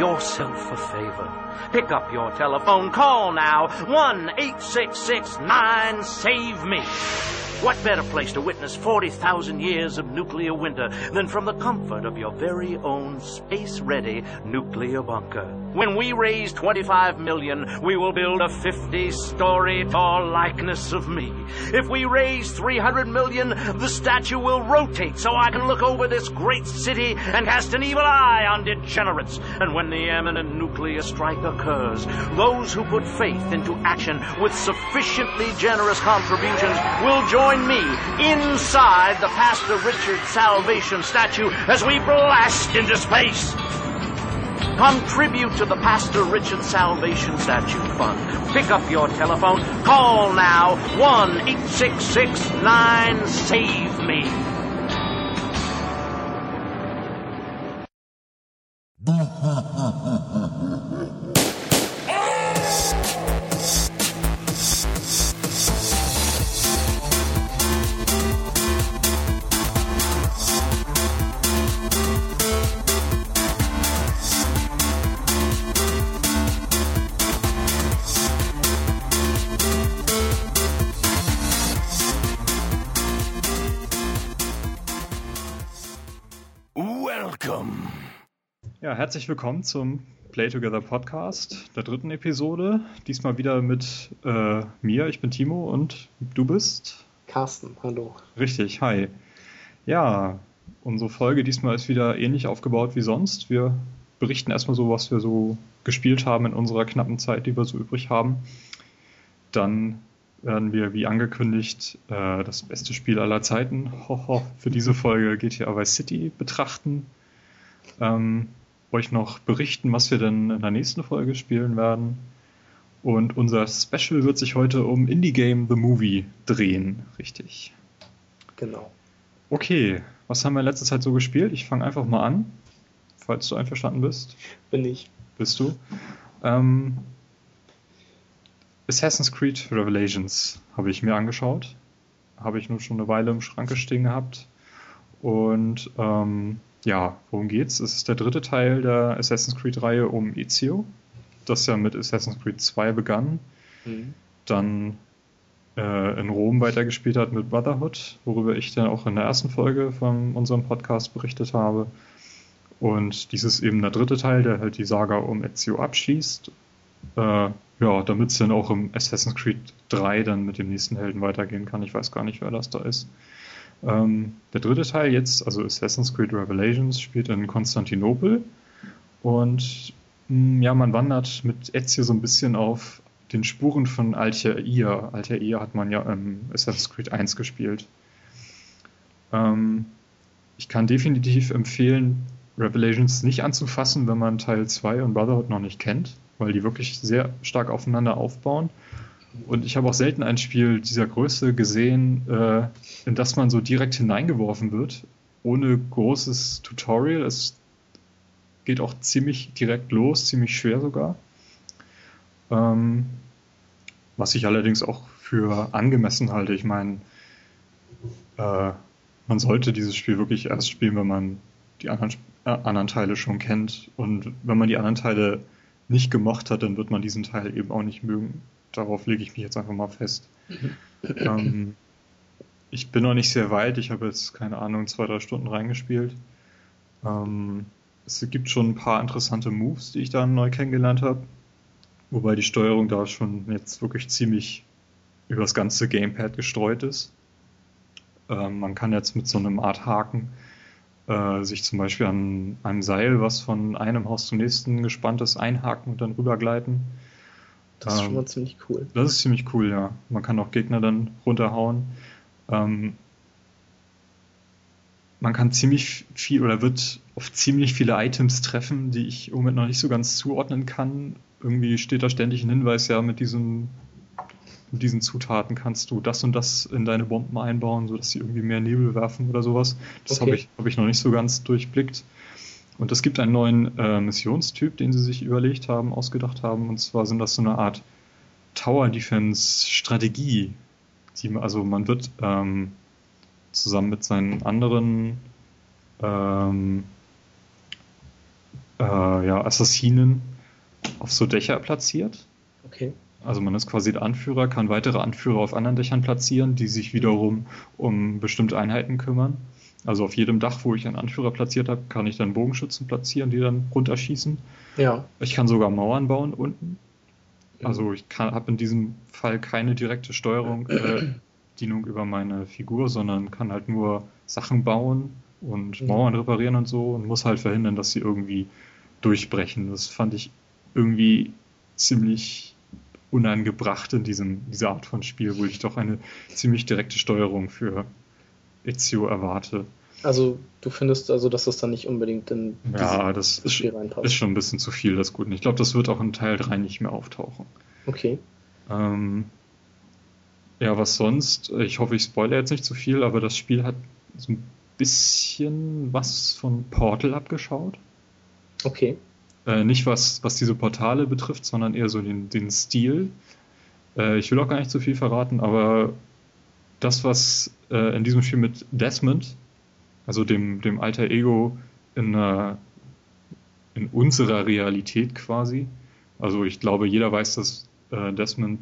yourself a favor. Pick up your telephone. Call now. 1 866 9 Save Me. What better place to witness 40,000 years of nuclear winter than from the comfort of your very own space-ready nuclear bunker? When we raise 25 million, we will build a 50-story tall likeness of me. If we raise 300 million, the statue will rotate so I can look over this great city and cast an evil eye on degenerates. And when the imminent nuclear strike occurs, those who put faith into action with sufficiently generous contributions will join me inside the Pastor Richard Salvation statue as we blast into space. Contribute to the Pastor Richard Salvation Statue Fund. Pick up your telephone. Call now 1 866 9 Save Me. Welcome. Ja, herzlich willkommen zum Play Together Podcast, der dritten Episode. Diesmal wieder mit äh, mir, ich bin Timo und du bist? Carsten, hallo. Richtig, hi. Ja, unsere Folge diesmal ist wieder ähnlich aufgebaut wie sonst. Wir berichten erstmal so, was wir so gespielt haben in unserer knappen Zeit, die wir so übrig haben. Dann werden wir, wie angekündigt, äh, das beste Spiel aller Zeiten hoho, für diese Folge GTA Vice City betrachten. Ähm, euch noch berichten, was wir denn in der nächsten Folge spielen werden. Und unser Special wird sich heute um Indie Game The Movie drehen, richtig? Genau. Okay, was haben wir in letzter Zeit so gespielt? Ich fange einfach mal an, falls du einverstanden bist. Bin ich. Bist du? Ähm, Assassin's Creed Revelations habe ich mir angeschaut. Habe ich nur schon eine Weile im Schrank stehen gehabt. Und ähm, ja, worum geht's? Es ist der dritte Teil der Assassin's Creed-Reihe um Ezio, das ja mit Assassin's Creed 2 begann. Mhm. Dann äh, in Rom weitergespielt hat mit Brotherhood, worüber ich dann auch in der ersten Folge von unserem Podcast berichtet habe. Und dies ist eben der dritte Teil, der halt die Saga um Ezio abschließt. Äh, ja, damit es dann auch im Assassin's Creed 3 dann mit dem nächsten Helden weitergehen kann. Ich weiß gar nicht, wer das da ist. Ähm, der dritte Teil jetzt, also Assassin's Creed Revelations, spielt in Konstantinopel. Und mh, ja, man wandert mit Ezio so ein bisschen auf den Spuren von Altair. Altair hat man ja im Assassin's Creed 1 gespielt. Ähm, ich kann definitiv empfehlen, Revelations nicht anzufassen, wenn man Teil 2 und Brotherhood noch nicht kennt, weil die wirklich sehr stark aufeinander aufbauen. Und ich habe auch selten ein Spiel dieser Größe gesehen, äh, in das man so direkt hineingeworfen wird, ohne großes Tutorial. Es geht auch ziemlich direkt los, ziemlich schwer sogar. Ähm, was ich allerdings auch für angemessen halte. Ich meine, äh, man sollte dieses Spiel wirklich erst spielen, wenn man die anderen, äh, anderen Teile schon kennt. Und wenn man die anderen Teile nicht gemocht hat, dann wird man diesen Teil eben auch nicht mögen. Darauf lege ich mich jetzt einfach mal fest. ähm, ich bin noch nicht sehr weit. Ich habe jetzt, keine Ahnung, zwei, drei Stunden reingespielt. Ähm, es gibt schon ein paar interessante Moves, die ich da neu kennengelernt habe. Wobei die Steuerung da schon jetzt wirklich ziemlich über das ganze Gamepad gestreut ist. Ähm, man kann jetzt mit so einem Art Haken äh, sich zum Beispiel an einem Seil, was von einem Haus zum nächsten gespannt ist, einhaken und dann rübergleiten. Das ist schon mal ziemlich cool. Das ist ziemlich cool, ja. Man kann auch Gegner dann runterhauen. Ähm, man kann ziemlich viel oder wird auf ziemlich viele Items treffen, die ich im Moment noch nicht so ganz zuordnen kann. Irgendwie steht da ständig ein Hinweis, ja, mit diesem mit diesen Zutaten kannst du das und das in deine Bomben einbauen, sodass sie irgendwie mehr Nebel werfen oder sowas. Das Okay. habe ich, hab ich noch nicht so ganz durchblickt. Und es gibt einen neuen äh, Missionstyp, den sie sich überlegt haben, ausgedacht haben. Und zwar sind das so eine Art Tower Defense Strategie. Die, also man wird ähm, zusammen mit seinen anderen ähm, äh, ja, Assassinen auf so Dächer platziert. Okay. Also man ist quasi der Anführer, kann weitere Anführer auf anderen Dächern platzieren, die sich wiederum um bestimmte Einheiten kümmern. Also auf jedem Dach, wo ich einen Anführer platziert habe, kann ich dann Bogenschützen platzieren, die dann runterschießen. Ja. Ich kann sogar Mauern bauen unten. Also ich habe in diesem Fall keine direkte Steuerung, äh, Dienung über meine Figur, sondern kann halt nur Sachen bauen und Mhm. Mauern reparieren und so und muss halt verhindern, dass sie irgendwie durchbrechen. Das fand ich irgendwie ziemlich unangebracht in diesem, dieser Art von Spiel, wo ich doch eine ziemlich direkte Steuerung für Ezio erwarte. Also du findest also, dass das dann nicht unbedingt in Ja, das ist, Spiel reinpasst. ist schon ein bisschen zu viel, das Gute. Ich glaube, das wird auch in Teil 3 nicht mehr auftauchen. Okay. Ähm, ja, was sonst? Ich hoffe, ich spoilere jetzt nicht zu viel, aber das Spiel hat so ein bisschen was von Portal abgeschaut. Okay. Äh, nicht was, was diese Portale betrifft, sondern eher so den, den Stil. Äh, ich will auch gar nicht zu viel verraten, aber das, was äh, in diesem Spiel mit Desmond, also dem, dem alter Ego in, einer, in unserer Realität quasi, also ich glaube, jeder weiß, dass äh, Desmond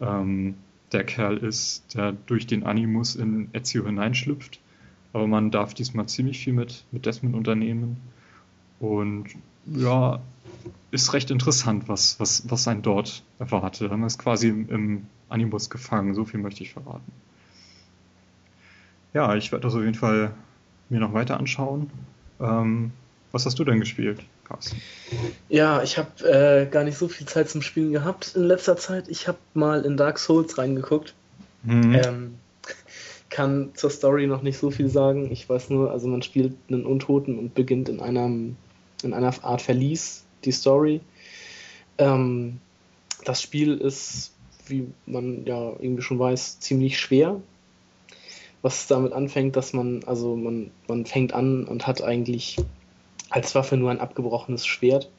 ähm, der Kerl ist, der durch den Animus in Ezio hineinschlüpft. Aber man darf diesmal ziemlich viel mit, mit Desmond unternehmen. Und ja, ist recht interessant, was, was, was einen dort erwartet. Man ist quasi im, im Animus gefangen, so viel möchte ich verraten. Ja, ich werde das auf jeden Fall mir noch weiter anschauen. Ähm, was hast du denn gespielt, Carsten? Ja, ich habe äh, gar nicht so viel Zeit zum Spielen gehabt in letzter Zeit. Ich habe mal in Dark Souls reingeguckt. Mhm. Ähm, kann zur Story noch nicht so viel sagen. Ich weiß nur, also man spielt einen Untoten und beginnt in einem in einer Art Verlies die Story. Ähm, das Spiel ist, wie man ja irgendwie schon weiß, ziemlich schwer. Was damit anfängt, dass man, also man, man fängt an und hat eigentlich als Waffe nur ein abgebrochenes Schwert.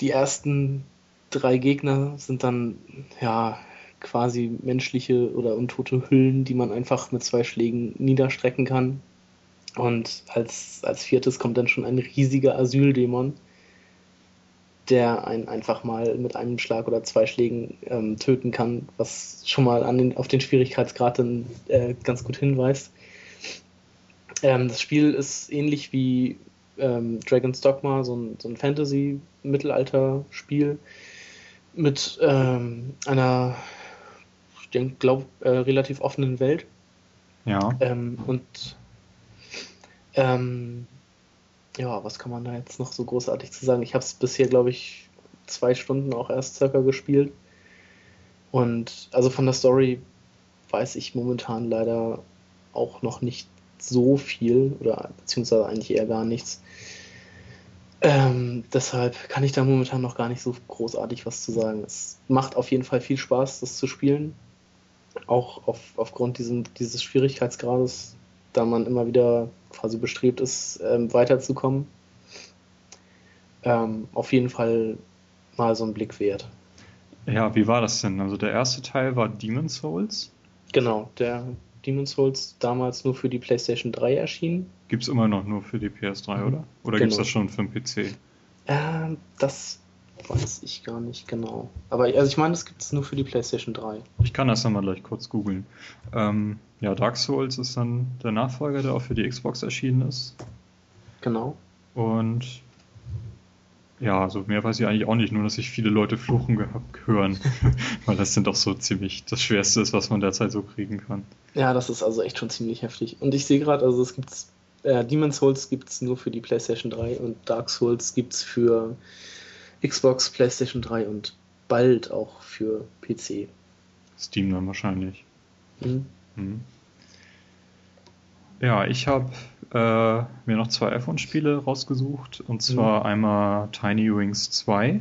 Die ersten drei Gegner sind dann ja quasi menschliche oder untote Hüllen, die man einfach mit zwei Schlägen niederstrecken kann. Und als, als viertes kommt dann schon ein riesiger Asyldämon, der einen einfach mal mit einem Schlag oder zwei Schlägen ähm, töten kann, was schon mal an den, auf den Schwierigkeitsgrad dann äh, ganz gut hinweist. Ähm, das Spiel ist ähnlich wie ähm, Dragon's Dogma, so ein, so ein Fantasy-Mittelalter-Spiel mit ähm, einer, ich denke, glaube äh, relativ offenen Welt. Ja. Ähm, und ähm, ja, was kann man da jetzt noch so großartig zu sagen? Ich habe es bisher, glaube ich, zwei Stunden auch erst circa gespielt. Und also von der Story weiß ich momentan leider auch noch nicht so viel oder beziehungsweise eigentlich eher gar nichts. Ähm, deshalb kann ich da momentan noch gar nicht so großartig was zu sagen. Es macht auf jeden Fall viel Spaß, das zu spielen. Auch auf, aufgrund diesem, dieses Schwierigkeitsgrades, da man immer wieder quasi bestrebt ist, ähm, weiterzukommen. Ähm, auf jeden Fall mal so ein Blick wert. Ja, wie war das denn? Also der erste Teil war Demon's Souls. Genau, der Demon's Souls damals nur für die PlayStation 3 erschienen. Gibt es immer noch nur für die PS3, oder? Oder Genau. gibt es das schon für den PC? Ähm, das weiß ich gar nicht genau. Aber also ich meine, das gibt es nur für die PlayStation 3. Ich kann das dann mal gleich kurz googeln. Ähm, ja, Dark Souls ist dann der Nachfolger, der auch für die Xbox erschienen ist. Genau. Und ja, also mehr weiß ich eigentlich auch nicht, nur dass ich viele Leute fluchen gehabt hören, weil das dann doch so ziemlich das Schwerste ist, was man derzeit so kriegen kann. Ja, das ist also echt schon ziemlich heftig. Und ich sehe gerade, also es gibt's, äh, Demon's Souls gibt es nur für die PlayStation 3 und Dark Souls gibt es für Xbox, PlayStation 3 und bald auch für PC. Steam dann wahrscheinlich. Mhm. Hm. Ja, ich habe äh, mir noch zwei iPhone-Spiele rausgesucht, und zwar Mhm. einmal Tiny Wings 2.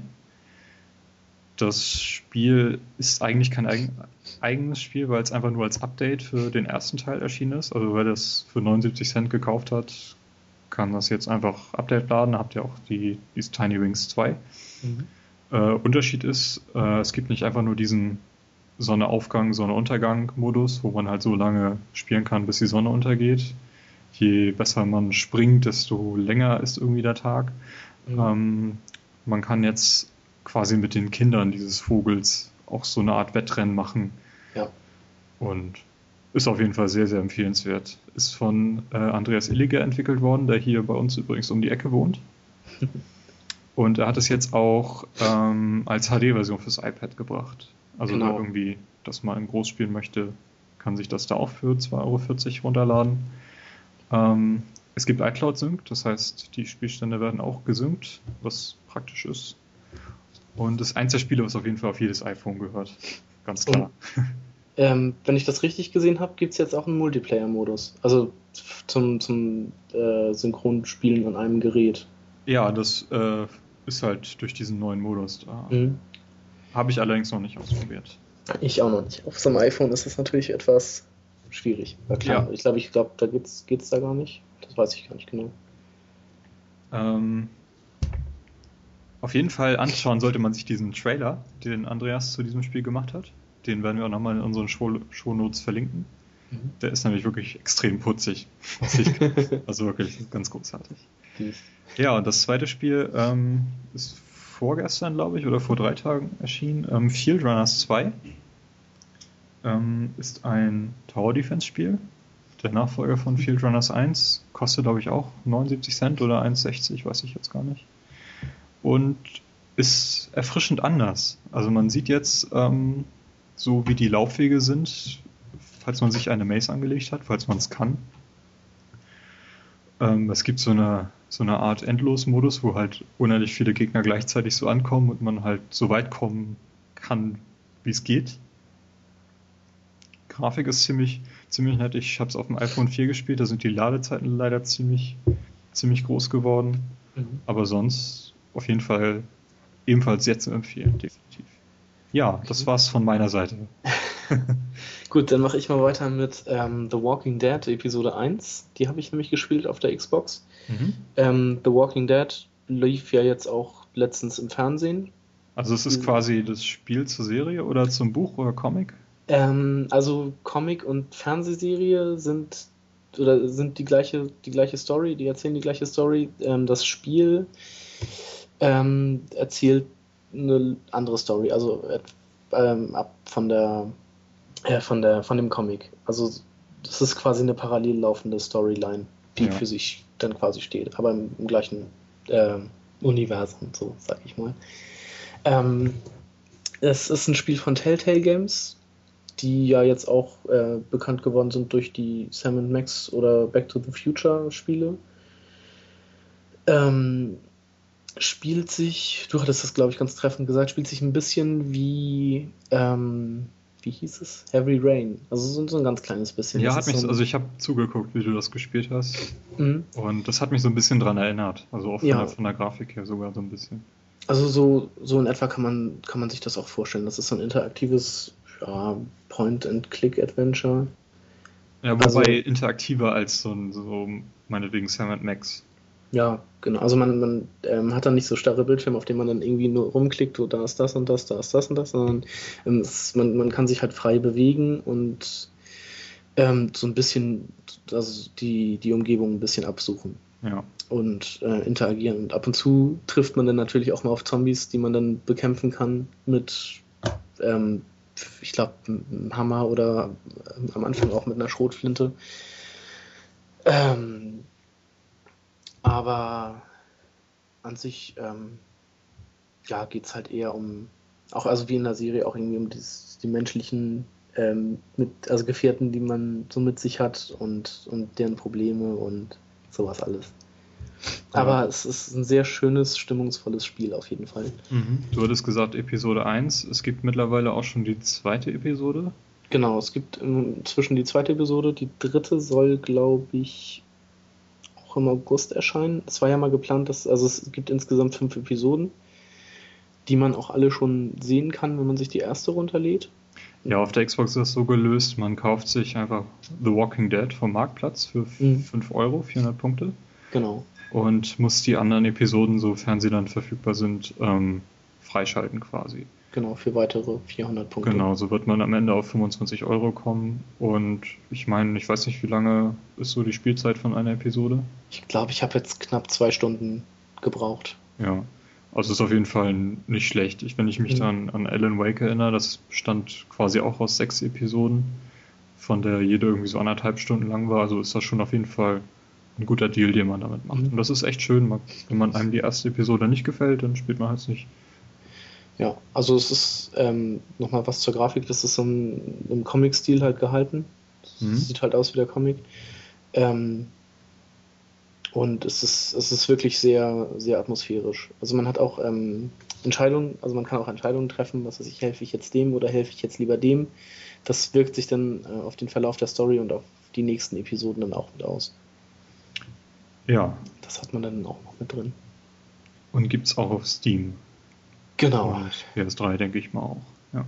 Das Spiel ist eigentlich kein eigen, eigenes Spiel, weil es einfach nur als Update für den ersten Teil erschienen ist. Also wer das für 79 Cent gekauft hat, kann das jetzt einfach Update laden. Da habt ihr auch die, dieses Tiny Wings 2. Mhm. Äh, Unterschied ist, äh, es gibt nicht einfach nur diesen Sonneaufgang, Sonneuntergang-Modus, wo man halt so lange spielen kann, bis die Sonne untergeht. Je besser man springt, desto länger ist irgendwie der Tag. Mhm. Ähm, man kann jetzt quasi mit den Kindern dieses Vogels auch so eine Art Wettrennen machen. Ja. Und ist auf jeden Fall sehr, sehr empfehlenswert. Ist von äh, Andreas Illiger entwickelt worden, der hier bei uns übrigens um die Ecke wohnt. Und er hat es jetzt auch ähm, als HD-Version fürs iPad gebracht. Also genau. wer irgendwie das mal in groß spielen möchte, kann sich das da auch für 2,40 Euro runterladen. Ähm, es gibt iCloud Sync, das heißt, die Spielstände werden auch gesynkt, was praktisch ist. Und das ist eins der Spiele, was auf jeden Fall auf jedes iPhone gehört. Ganz klar. Und, ähm, wenn ich das richtig gesehen habe, gibt es jetzt auch einen Multiplayer-Modus. Also zum, zum äh, Synchronspielen an einem Gerät. Ja, das äh, ist halt durch diesen neuen Modus da. Mhm. Habe ich allerdings noch nicht ausprobiert. Ich auch noch nicht. Auf so einem iPhone ist das natürlich etwas schwierig. Ja, klar, ja. ich glaube, ich glaube, da geht's, geht's da gar nicht. Das weiß ich gar nicht genau. Ähm, auf jeden Fall anschauen sollte man sich diesen Trailer, den Andreas zu diesem Spiel gemacht hat. Den werden wir auch nochmal in unseren Show Shownotes verlinken. Mhm. Der ist nämlich wirklich extrem putzig. also wirklich ganz großartig. Mhm. Ja, und das zweite Spiel ähm, ist vorgestern, glaube ich, oder vor drei Tagen erschienen. Ähm, Field Runners 2 ähm, ist ein Tower Defense Spiel. Der Nachfolger von Field Runners 1 kostet, glaube ich, auch 79 Cent oder 1,60, weiß ich jetzt gar nicht. Und ist erfrischend anders. Also man sieht jetzt, ähm, so wie die Laufwege sind, falls man sich eine Maze angelegt hat, falls man es kann. Ähm, es gibt so eine so eine Art Endlosmodus, wo halt unendlich viele Gegner gleichzeitig so ankommen und man halt so weit kommen kann, wie es geht. Grafik ist ziemlich, ziemlich nett. Ich habe es auf dem iPhone 4 gespielt, da sind die Ladezeiten leider ziemlich, ziemlich groß geworden. Mhm. Aber sonst auf jeden Fall ebenfalls sehr zu empfehlen, definitiv. Ja, okay. das war's von meiner Seite. Gut, dann mache ich mal weiter mit ähm, The Walking Dead Episode 1. Die habe ich nämlich gespielt auf der Xbox. Mhm. Ähm, The Walking Dead lief ja jetzt auch letztens im Fernsehen. Also es ist quasi das Spiel zur Serie oder zum Buch oder Comic? Ähm, also Comic und Fernsehserie sind oder sind die gleiche, die gleiche Story, die erzählen die gleiche Story. Ähm, das Spiel ähm, erzählt eine andere Story, also ähm, ab von der, äh, von der von dem Comic. Also das ist quasi eine parallel laufende Storyline, die ja. für sich dann quasi steht, aber im, im gleichen äh, Universum, so sag ich mal. Ähm, es ist ein Spiel von Telltale Games, die ja jetzt auch äh, bekannt geworden sind durch die Sam Max oder Back to the Future Spiele. Ähm, spielt sich, du hattest das glaube ich ganz treffend gesagt, spielt sich ein bisschen wie ähm, wie hieß es? Heavy Rain. Also so, so ein ganz kleines bisschen. Ja, hat mich, so also ich habe zugeguckt, wie du das gespielt hast. Mhm. Und das hat mich so ein bisschen dran erinnert. Also auch von, ja. der, von der Grafik her sogar so ein bisschen. Also so, so in etwa kann man, kann man sich das auch vorstellen. Das ist so ein interaktives ja, Point-and-Click-Adventure. Ja, wobei also, interaktiver als so ein, so meinetwegen Sam Max. Ja, genau. Also man, man ähm, hat dann nicht so starre Bildschirme, auf denen man dann irgendwie nur rumklickt, so da ist das und das, da ist das und das, sondern ähm, es, man, man kann sich halt frei bewegen und ähm, so ein bisschen also die, die Umgebung ein bisschen absuchen. Ja. Und äh, interagieren. Und ab und zu trifft man dann natürlich auch mal auf Zombies, die man dann bekämpfen kann mit, ähm, ich glaube, einem Hammer oder äh, am Anfang auch mit einer Schrotflinte. Ähm, aber an sich, ähm, ja, geht es halt eher um, auch also wie in der Serie, auch irgendwie um dieses, die menschlichen ähm, mit, also Gefährten, die man so mit sich hat und, und deren Probleme und sowas alles. Aber ja. es ist ein sehr schönes, stimmungsvolles Spiel auf jeden Fall. Mhm. Du hattest gesagt Episode 1. Es gibt mittlerweile auch schon die zweite Episode. Genau, es gibt inzwischen die zweite Episode. Die dritte soll, glaube ich, auch im August erscheinen. Es war ja mal geplant, dass, also es gibt insgesamt fünf Episoden, die man auch alle schon sehen kann, wenn man sich die erste runterlädt. Ja, auf der Xbox ist das so gelöst, man kauft sich einfach The Walking Dead vom Marktplatz für mhm. 5 Euro, 400 Punkte. Genau. Und muss die anderen Episoden, sofern sie dann verfügbar sind, ähm, freischalten quasi. Genau, für weitere 400 Punkte. Genau, so wird man am Ende auf 25 Euro kommen. Und ich meine, ich weiß nicht, wie lange ist so die Spielzeit von einer Episode? Ich glaube, ich habe jetzt knapp zwei Stunden gebraucht. Ja. Also ist auf jeden Fall nicht schlecht. Ich, wenn ich mich Mhm. dann an Alan Wake erinnere, das bestand quasi auch aus sechs Episoden, von der jede irgendwie so anderthalb Stunden lang war. Also ist das schon auf jeden Fall ein guter Deal, den man damit macht. Mhm. Und das ist echt schön. Man- Wenn man einem die erste Episode nicht gefällt, dann spielt man halt nicht. Ja, also es ist ähm, nochmal was zur Grafik, das ist so ein, im Comic-Stil halt gehalten. Mhm. Sieht halt aus wie der Comic. Ähm, und es ist, es ist wirklich sehr, sehr atmosphärisch. Also man hat auch ähm, Entscheidungen, also man kann auch Entscheidungen treffen, was weiß ich, helfe ich jetzt dem oder helfe ich jetzt lieber dem. Das wirkt sich dann äh, auf den Verlauf der Story und auf die nächsten Episoden dann auch mit aus. Ja. Das hat man dann auch noch mit drin. Und gibt's auch auf Steam. Genau. Und PS3 denke ich mal auch. Ja.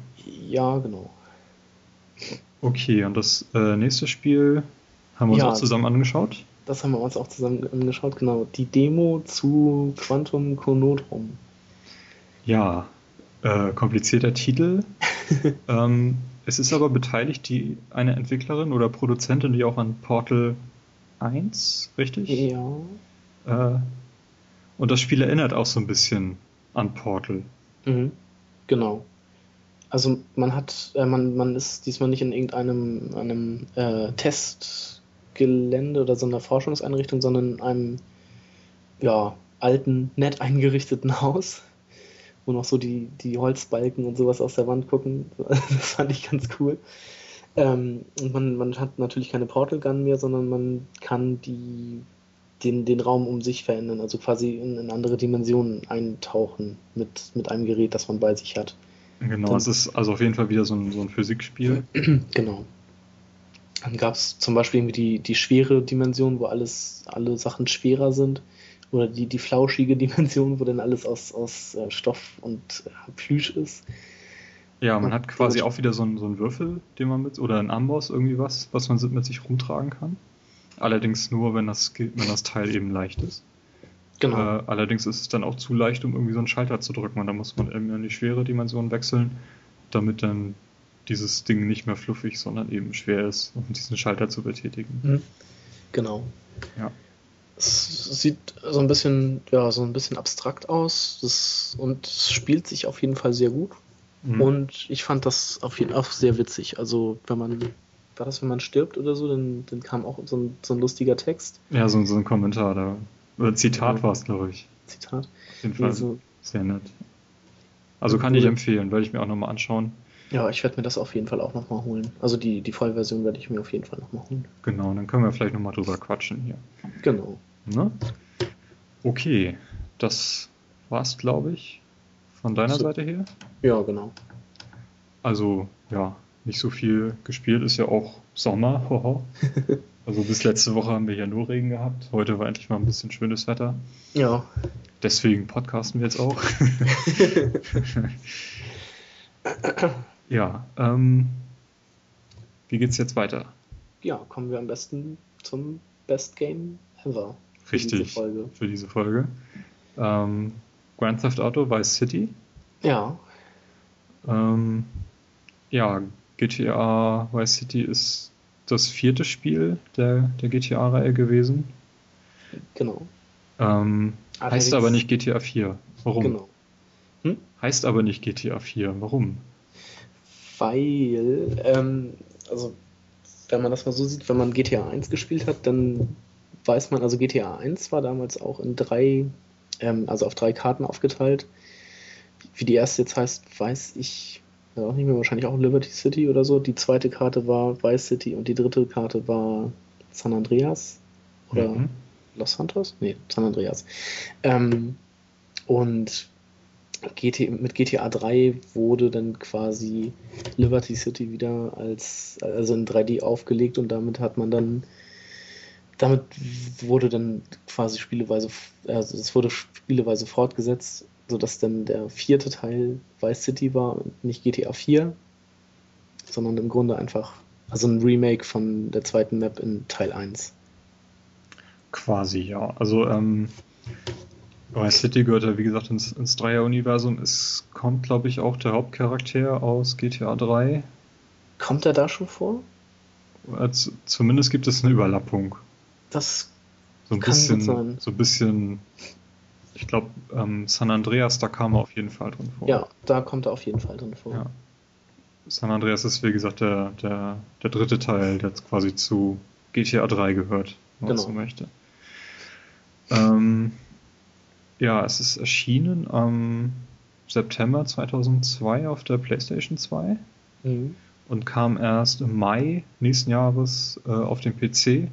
Ja, genau. Okay, und das äh, nächste Spiel haben wir uns Ja. auch zusammen angeschaut. Das haben wir uns auch zusammen angeschaut, genau. Die Demo zu Quantum Conodrum. Ja, äh, komplizierter Titel. ähm, es ist aber beteiligt die eine Entwicklerin oder Produzentin, die auch an Portal 1, richtig? Ja. Äh, und das Spiel erinnert auch so ein bisschen an Portal. Mhm. Genau. Also man hat, äh, man, man ist diesmal nicht in irgendeinem einem äh, Testgelände oder so einer Forschungseinrichtung, sondern in einem ja, alten, nett eingerichteten Haus, wo noch so die, die Holzbalken und sowas aus der Wand gucken. Das fand ich ganz cool. Ähm, und man, man hat natürlich keine Portal Gun mehr, sondern man kann die, den, den Raum um sich verändern, also quasi in, in andere Dimensionen eintauchen mit, mit einem Gerät, das man bei sich hat. Genau, Dann- es ist also auf jeden Fall wieder so ein, so ein Physikspiel. Genau. Dann gab es zum Beispiel irgendwie die, die schwere Dimension, wo alles, alle Sachen schwerer sind. Oder die, die flauschige Dimension, wo dann alles aus, aus äh, Stoff und äh, Plüsch ist. Ja, man hat quasi auch wieder so einen, so einen Würfel, den man mit, oder einen Amboss, irgendwie was, was man mit sich rumtragen kann. Allerdings nur, wenn das, wenn das Teil eben leicht ist. Genau. Äh, allerdings ist es dann auch zu leicht, um irgendwie so einen Schalter zu drücken. Und da muss man eben in die schwere Dimension wechseln, damit dann dieses Ding nicht mehr fluffig, sondern eben schwer ist, um diesen Schalter zu betätigen. Mhm. Genau. Ja. Es sieht so ein bisschen, ja, so ein bisschen abstrakt aus. Das, und es spielt sich auf jeden Fall sehr gut. Mhm. Und ich fand das auf jeden Fall auch sehr witzig. Also, wenn man, war das, wenn man stirbt oder so, dann, dann kam auch so ein, so ein lustiger Text, Ja, so, so ein Kommentar da. Oder Zitat Ja. war es, glaube ich. Zitat. Auf jeden Fall Also, sehr nett. Also kann ich empfehlen, werde ich mir auch nochmal anschauen. ja, ich werde mir das auf jeden Fall auch nochmal holen. Also die, die Vollversion werde ich mir auf jeden Fall nochmal holen. Genau, dann können wir vielleicht nochmal drüber quatschen hier. Genau. Ne? Okay, das war's, glaube ich, von deiner So. Seite her. Ja, genau. Also, ja, nicht so viel gespielt, ist ja auch Sommer. hoho. also bis letzte Woche haben wir ja nur Regen gehabt. Heute war endlich mal ein bisschen schönes Wetter. Ja. Deswegen podcasten wir jetzt auch. ja, ähm, wie geht's jetzt weiter? Ja, kommen wir am besten zum Best Game Ever. für Richtig, Diese Folge. für diese Folge. Ähm, Grand Theft Auto Vice City. Ja, Ähm, ja, GTA Vice City ist das vierte Spiel der, der GTA-Reihe gewesen. genau. Ähm, heißt aber nicht GTA 4. Warum? Genau. Heißt aber nicht GTA 4. Warum? Weil, ähm, also, wenn man das mal so sieht, wenn man GTA 1 gespielt hat, dann weiß man, also GTA 1 war damals auch in drei, ähm, also auf drei Karten aufgeteilt. Wie die erste jetzt heißt, weiß ich ja, auch nicht mehr, wahrscheinlich auch Liberty City oder so. Die zweite Karte war Vice City und die dritte Karte war San Andreas oder Mhm. Los Santos? Nee, San Andreas. Ähm, und GT, mit GTA 3 wurde dann quasi Liberty City wieder als, also in 3D aufgelegt und damit hat man dann, damit wurde dann quasi spieleweise, also es wurde spieleweise fortgesetzt, sodass dann der vierte Teil Vice City war und nicht GTA 4, sondern im Grunde einfach, also ein Remake von der zweiten Map in Teil 1. Quasi, ja. Also, ähm, Vice City gehört ja, wie gesagt, ins, ins Dreier-Universum. Es kommt, glaube ich, auch der Hauptcharakter aus GTA 3. Kommt er da schon vor? Äh, z- zumindest gibt es eine Überlappung. Das So ein Kann bisschen, sein. so ein bisschen ich glaube, ähm, San Andreas, da kam er auf jeden Fall drin vor. Ja, da kommt er auf jeden Fall drin vor. Ja. San Andreas ist, wie gesagt, der, der, der dritte Teil, der jetzt quasi zu GTA 3 gehört, wenn man Genau. so möchte. Ähm, ja, es ist erschienen am September 2002 auf der PlayStation 2 Mhm. und kam erst im Mai nächsten Jahres äh, auf den PC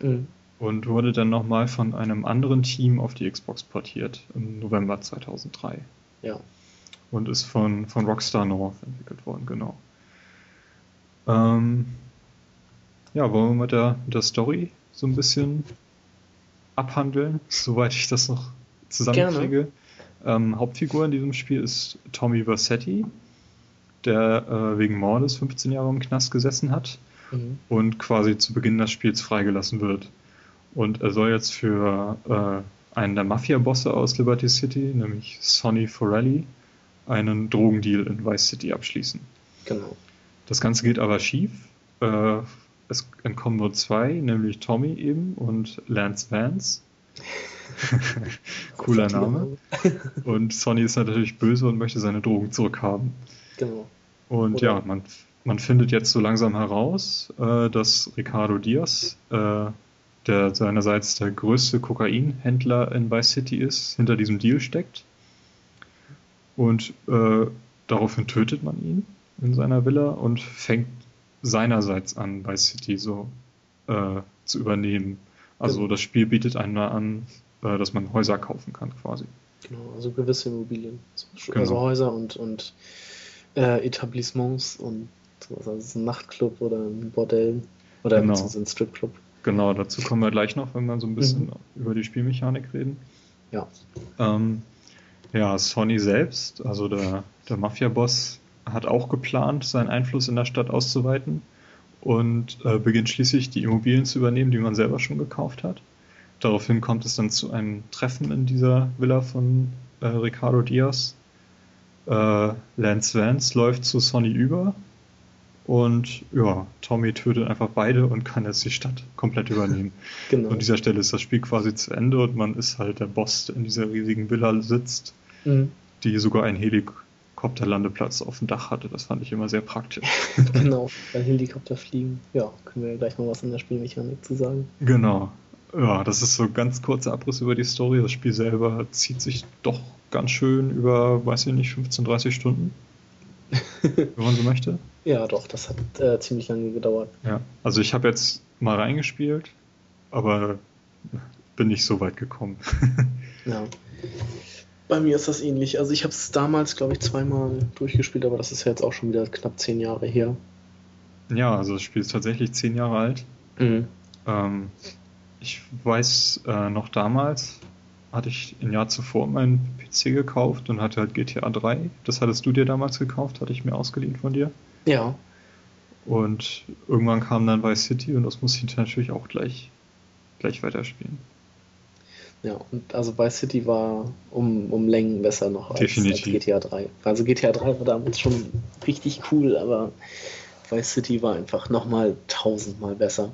Mhm. Und wurde dann nochmal von einem anderen Team auf die Xbox portiert im November 2003 Ja. und ist von, von Rockstar North entwickelt worden, genau. Ähm, ja, wollen wir mit der, mit der Story so ein bisschen abhandeln, soweit ich das noch zusammenkriege. Ähm, Hauptfigur in diesem Spiel ist Tommy Versetti, der äh, wegen Mordes 15 Jahre im Knast gesessen hat Mhm. und quasi zu Beginn des Spiels freigelassen wird. Und er soll jetzt für äh, einen der Mafia-Bosse aus Liberty City, nämlich Sonny Forelli, einen Drogendeal in Vice City abschließen. Genau. Das Ganze geht aber schief. Äh, es entkommen nur zwei, nämlich Tommy eben und Lance Vance. Cooler Name. Und Sonny ist natürlich böse und möchte seine Drogen zurückhaben. Genau. Und Oder- ja, man, man findet jetzt so langsam heraus, äh, dass Ricardo Diaz, äh, der seinerseits der größte Kokainhändler in Vice City ist, hinter diesem Deal steckt. Und äh, daraufhin tötet man ihn in seiner Villa und fängt seinerseits an, Vice City so äh, zu übernehmen. Also Genau. das Spiel bietet einem an, äh, dass man Häuser kaufen kann quasi. Genau, also gewisse Immobilien. Also Genau. Häuser und, und äh, Etablissements und sowas. Also ein Nachtclub oder ein Bordell oder Genau. ein Stripclub. Genau, dazu kommen wir gleich noch, wenn wir so ein bisschen Mhm. über die Spielmechanik reden. Ja. Ähm, ja, Sonny selbst, also der, der Mafia-Boss, hat auch geplant, seinen Einfluss in der Stadt auszuweiten und äh, beginnt schließlich die Immobilien zu übernehmen, die man selber schon gekauft hat. Daraufhin kommt es dann zu einem Treffen in dieser Villa von äh, Ricardo Diaz. Äh, Lance Vance läuft zu Sonny über und ja, Tommy tötet einfach beide und kann jetzt die Stadt komplett übernehmen. Genau. An dieser Stelle ist das Spiel quasi zu Ende und man ist halt der Boss, der in dieser riesigen Villa sitzt, Mhm. die sogar einen Helikopterlandeplatz auf dem Dach hatte. Das fand ich immer sehr praktisch. genau, weil Helikopter fliegen. Ja, können wir gleich mal was in der Spielmechanik zu sagen. Genau. Ja, das ist so ein ganz kurzer Abriss über die Story. Das Spiel selber zieht sich doch ganz schön über, weiß ich nicht, 15, 30 Stunden. wenn man so möchte. Ja, doch, das hat äh, ziemlich lange gedauert. Ja. Also ich habe jetzt mal reingespielt, aber bin nicht so weit gekommen. Ja. Bei mir ist das ähnlich. Also ich habe es damals, glaube ich, zweimal durchgespielt, aber das ist ja jetzt auch schon wieder knapp zehn Jahre her. ja, also das Spiel ist tatsächlich zehn Jahre alt. Mhm. Ähm, ich weiß äh, noch damals, hatte ich ein Jahr zuvor meinen PC gekauft und hatte halt GTA 3. Das hattest du dir damals gekauft, hatte ich mir ausgeliehen von dir. Ja, Und irgendwann kam dann Vice City und das muss ich natürlich auch gleich, gleich weiterspielen. ja. Und also Vice City war um, um Längen besser noch als, als. GTA 3. Also GTA 3 war damals schon richtig cool, aber Vice City war einfach nochmal tausendmal besser.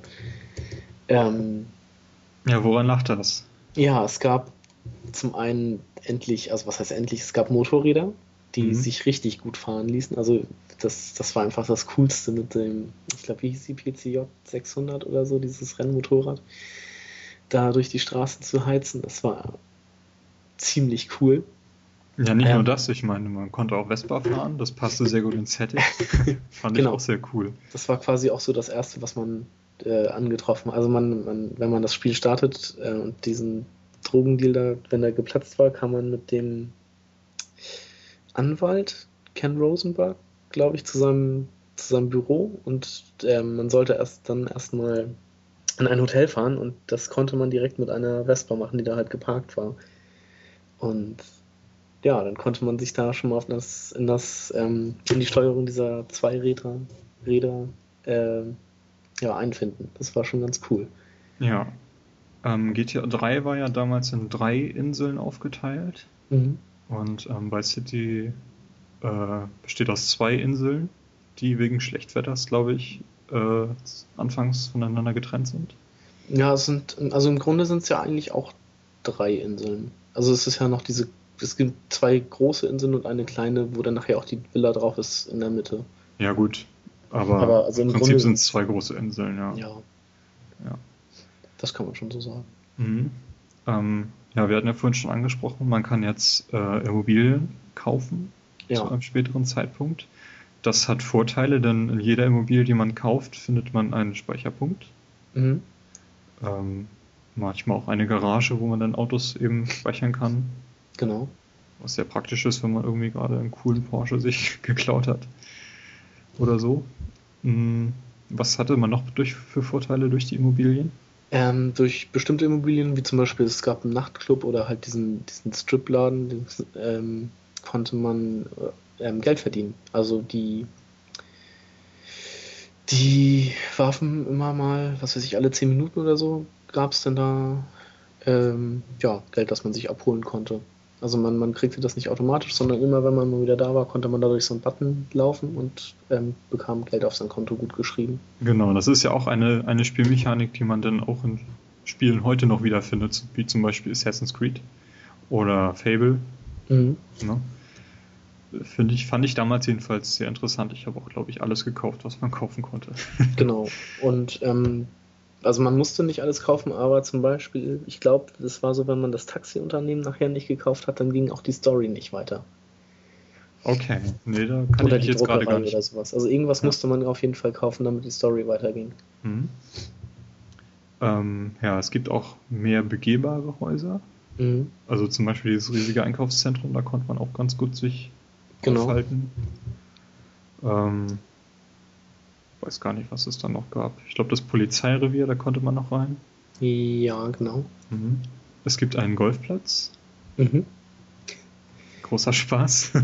Ähm, Ja, woran lag das? Ja, es gab zum einen endlich, also was heißt endlich, es gab Motorräder, die Mhm. sich richtig gut fahren ließen. Also das, das war einfach das Coolste mit dem, ich glaube, wie hieß die PCJ 600 oder so, dieses Rennmotorrad, da durch die Straßen zu heizen. Das war ziemlich cool. Ja, nicht Ähm. nur das, ich meine, man konnte auch Vespa fahren, das passte sehr gut ins Setting. Fand Genau. ich auch sehr cool. Das war quasi auch so das Erste, was man äh, angetroffen hat. Also man, man, wenn man das Spiel startet äh, und diesen Drogendeal da, wenn er geplatzt war, kam man mit dem Anwalt Ken Rosenberg, glaube ich, zu seinem, zu seinem Büro und äh, man sollte erst dann erstmal in ein Hotel fahren und das konnte man direkt mit einer Vespa machen, die da halt geparkt war. Und ja, dann konnte man sich da schon mal auf das, in das, ähm, in die Steuerung dieser zwei Räder, Räder ähm, ja, einfinden. Das war schon ganz cool. Ja. Ähm, GTA 3 war ja damals in drei Inseln aufgeteilt. Und ähm, bei City äh, besteht aus zwei Inseln, die wegen Schlechtwetters, glaube ich, äh, anfangs voneinander getrennt sind. Ja, es sind, also im Grunde sind es ja eigentlich auch drei Inseln. Also es ist ja noch diese, es gibt zwei große Inseln und eine kleine, wo dann nachher auch die Villa drauf ist in der Mitte. Ja, gut. Aber, Aber also im im Prinzip sind es zwei große Inseln, ja. Ja. Ja. Das kann man schon so sagen. Mhm. Ähm, ja, wir hatten ja vorhin schon angesprochen, man kann jetzt äh, Immobilien kaufen zu Ja. einem späteren Zeitpunkt. Das hat Vorteile, denn in jeder Immobilie, die man kauft, findet man einen Speicherpunkt. Mhm. Ähm, manchmal auch eine Garage, wo man dann Autos eben speichern kann. Genau. Was sehr praktisch ist, wenn man irgendwie gerade einen coolen Porsche sich geklaut hat. Oder so. Mm, Was hatte man noch durch, für Vorteile durch die Immobilien? Ähm, durch bestimmte Immobilien, wie zum Beispiel es gab einen Nachtclub oder halt diesen, diesen Stripladen, den, ähm, konnte man äh, ähm, Geld verdienen. Also die, die warfen immer mal, was weiß ich, alle 10 Minuten oder so gab es dann da ähm, ja, Geld, das man sich abholen konnte. Also man, man kriegte das nicht automatisch, sondern immer, wenn man mal wieder da war, konnte man dadurch so einen Button laufen und ähm, bekam Geld auf sein Konto gut geschrieben. Genau, das ist ja auch eine, eine Spielmechanik, die man dann auch in Spielen heute noch wiederfindet, wie zum Beispiel Assassin's Creed oder Fable. Mhm. Ne? Finde ich, fand ich damals jedenfalls sehr interessant. Ich habe auch, glaube ich, alles gekauft, was man kaufen konnte. Genau. Und ähm, also man musste nicht alles kaufen, aber zum Beispiel, ich glaube, das war so, wenn man das Taxiunternehmen nachher nicht gekauft hat, dann ging auch die Story nicht weiter. Okay, nee, da kann oder ich die jetzt gerade gar nicht. oder sowas. Also irgendwas Ja. musste man auf jeden Fall kaufen, damit die Story weiterging. Mhm. Ähm, ja, es gibt auch mehr begehbare Häuser. Mhm. Also zum Beispiel dieses riesige Einkaufszentrum, da konnte man auch ganz gut sich Genau. aufhalten. Ähm, weiß gar nicht, was es da noch gab. Ich glaube, das Polizeirevier, da konnte man noch rein. Ja, genau. Mhm. Es gibt einen Golfplatz. Mhm. Großer Spaß.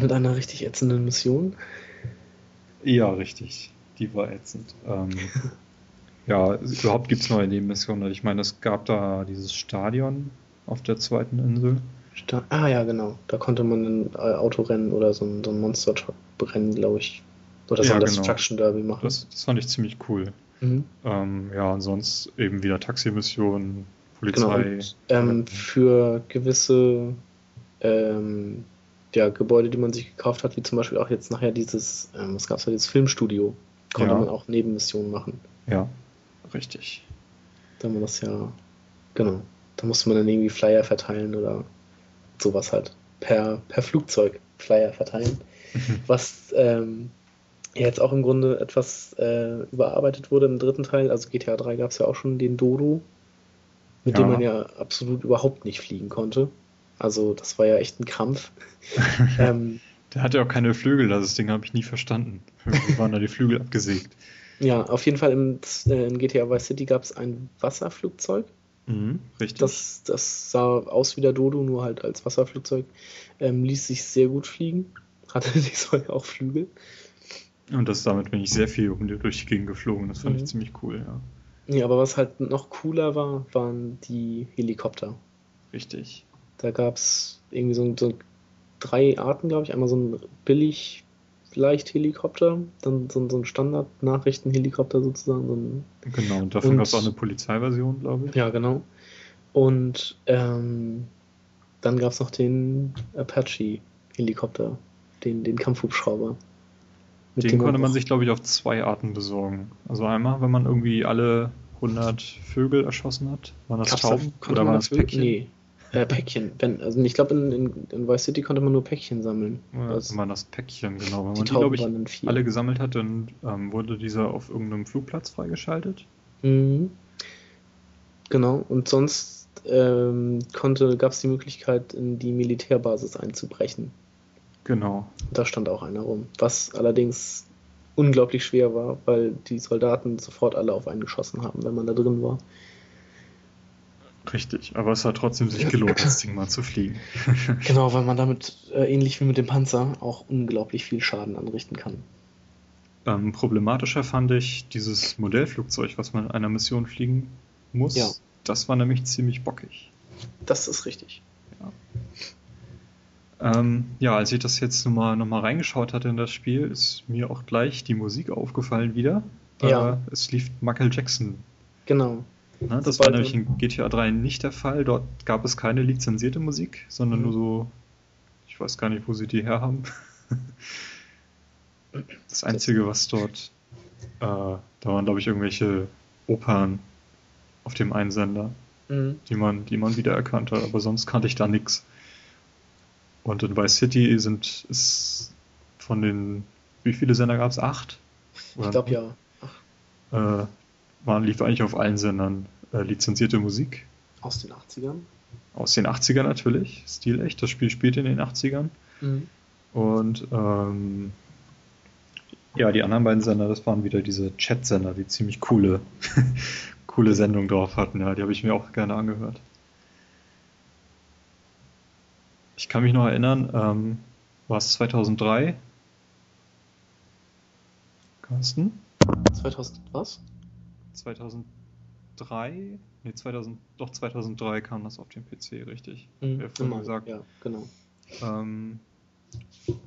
Mit einer richtig ätzenden Mission. ja, richtig. Die war ätzend. Ähm, ja, überhaupt gibt es neue Nebenmissionen. Ich meine, es gab da dieses Stadion auf der zweiten Insel. Sta ah ja, genau. Da konnte man ein äh, Autorennen oder so ein, so ein Monster-Truck-Rennen, glaube ich. Oder so Ja, ein genau. Destruction Derby machen. Das, das fand ich ziemlich cool. mhm. Ähm, ja, und sonst eben wieder Taximissionen, Genau, Polizei. und, ähm, für gewisse ähm, ja, Gebäude, die man sich gekauft hat, wie zum Beispiel auch jetzt nachher dieses, ähm, was gab es da, dieses Filmstudio, konnte Ja. man auch Nebenmissionen machen. Ja, richtig. Da man das ja, genau, da musste man dann irgendwie Flyer verteilen oder sowas halt. Per, per Flugzeug Flyer verteilen. Was ähm, jetzt auch im Grunde etwas äh, überarbeitet wurde im dritten Teil. Also GTA 3 gab es ja auch schon den Dodo, mit Ja. dem man ja absolut überhaupt nicht fliegen konnte. Also das war ja echt ein Krampf. ähm, Der hatte auch keine Flügel, das Ding habe ich nie verstanden. Irgendwie waren da die Flügel abgesägt. ja, auf jeden Fall im, äh, in GTA Vice City gab es ein Wasserflugzeug. Mhm, richtig. Das, das sah aus wie der Dodo, nur halt als Wasserflugzeug. Ähm, ließ sich sehr gut fliegen. Hatte diesmal auch Flügel. Und das damit bin ich sehr viel um die- durch die Gegend geflogen. Das fand Mhm. ich ziemlich cool, ja. Ja, aber was halt noch cooler war, waren die Helikopter. Richtig. Da gab es irgendwie so, so drei Arten, glaube ich. Einmal so ein billig Leicht-Helikopter, dann so, ein- so ein Standard-Nachrichten-Helikopter sozusagen. So ein, Genau, und davon gab es auch eine Polizeiversion, glaube ich. ja, genau. Und ähm, dann gab es noch den Apache-Helikopter, den, den Kampfhubschrauber. Den konnte man sich, glaube ich, auf zwei Arten besorgen. Also einmal, wenn man irgendwie alle 100 Vögel erschossen hat. Waren das Gab's da- Tauben konnte oder man waren das Päckchen? Nee, äh, Päckchen. Wenn, also ich glaube, in, in, in Vice City konnte man nur Päckchen sammeln. Ja, Das- waren das Päckchen, genau. Wenn die man die, glaube ich, alle gesammelt hat, dann ähm, wurde dieser auf irgendeinem Flugplatz freigeschaltet. Mhm. Genau, und sonst ähm, konnte, gab es die Möglichkeit, in die Militärbasis einzubrechen. Genau. Da stand auch einer rum. Was allerdings unglaublich schwer war, weil die Soldaten sofort alle auf einen geschossen haben, wenn man da drin war. Richtig, aber es hat trotzdem sich gelohnt, das Ding mal zu fliegen. Genau, weil man damit, äh, ähnlich wie mit dem Panzer, auch unglaublich viel Schaden anrichten kann. Ähm, problematischer fand ich dieses Modellflugzeug, was man in einer Mission fliegen muss. Ja. Das war nämlich ziemlich bockig. Das ist richtig. Ähm, ja, als ich das jetzt nochmal noch mal reingeschaut hatte in das Spiel, ist mir auch gleich die Musik aufgefallen wieder. Ja. Äh, es lief Michael Jackson. Genau. Na, das war nämlich in GTA 3 nicht der Fall. Dort gab es keine lizenzierte Musik, sondern mhm. nur so, ich weiß gar nicht, wo sie die her haben. Das Einzige, was dort, äh, da waren, glaube ich, irgendwelche Opern auf dem Einsender, mhm. die, man, die man wiedererkannt hat, aber sonst kannte ich da nichts. Und in Vice City sind es von den, wie viele Sender gab es? Acht? Oder? Ich glaube ja. Äh, waren, lief eigentlich auf allen Sendern äh, lizenzierte Musik. Aus den 80ern? Aus den 80ern natürlich, stilecht. Das Spiel spielt in den 80ern. Mhm. Und ähm, ja, die anderen beiden Sender, das waren wieder diese Chat-Sender, die ziemlich coole, coole Sendungen drauf hatten. Ja, die habe ich mir auch gerne angehört. Ich kann mich noch erinnern, ähm, war es 2003? Carsten? 2000 was? 2003? Ne, 2000, doch 2003 kam das auf den PC, richtig. Mhm, genau, gesagt. Ja, genau. Ähm,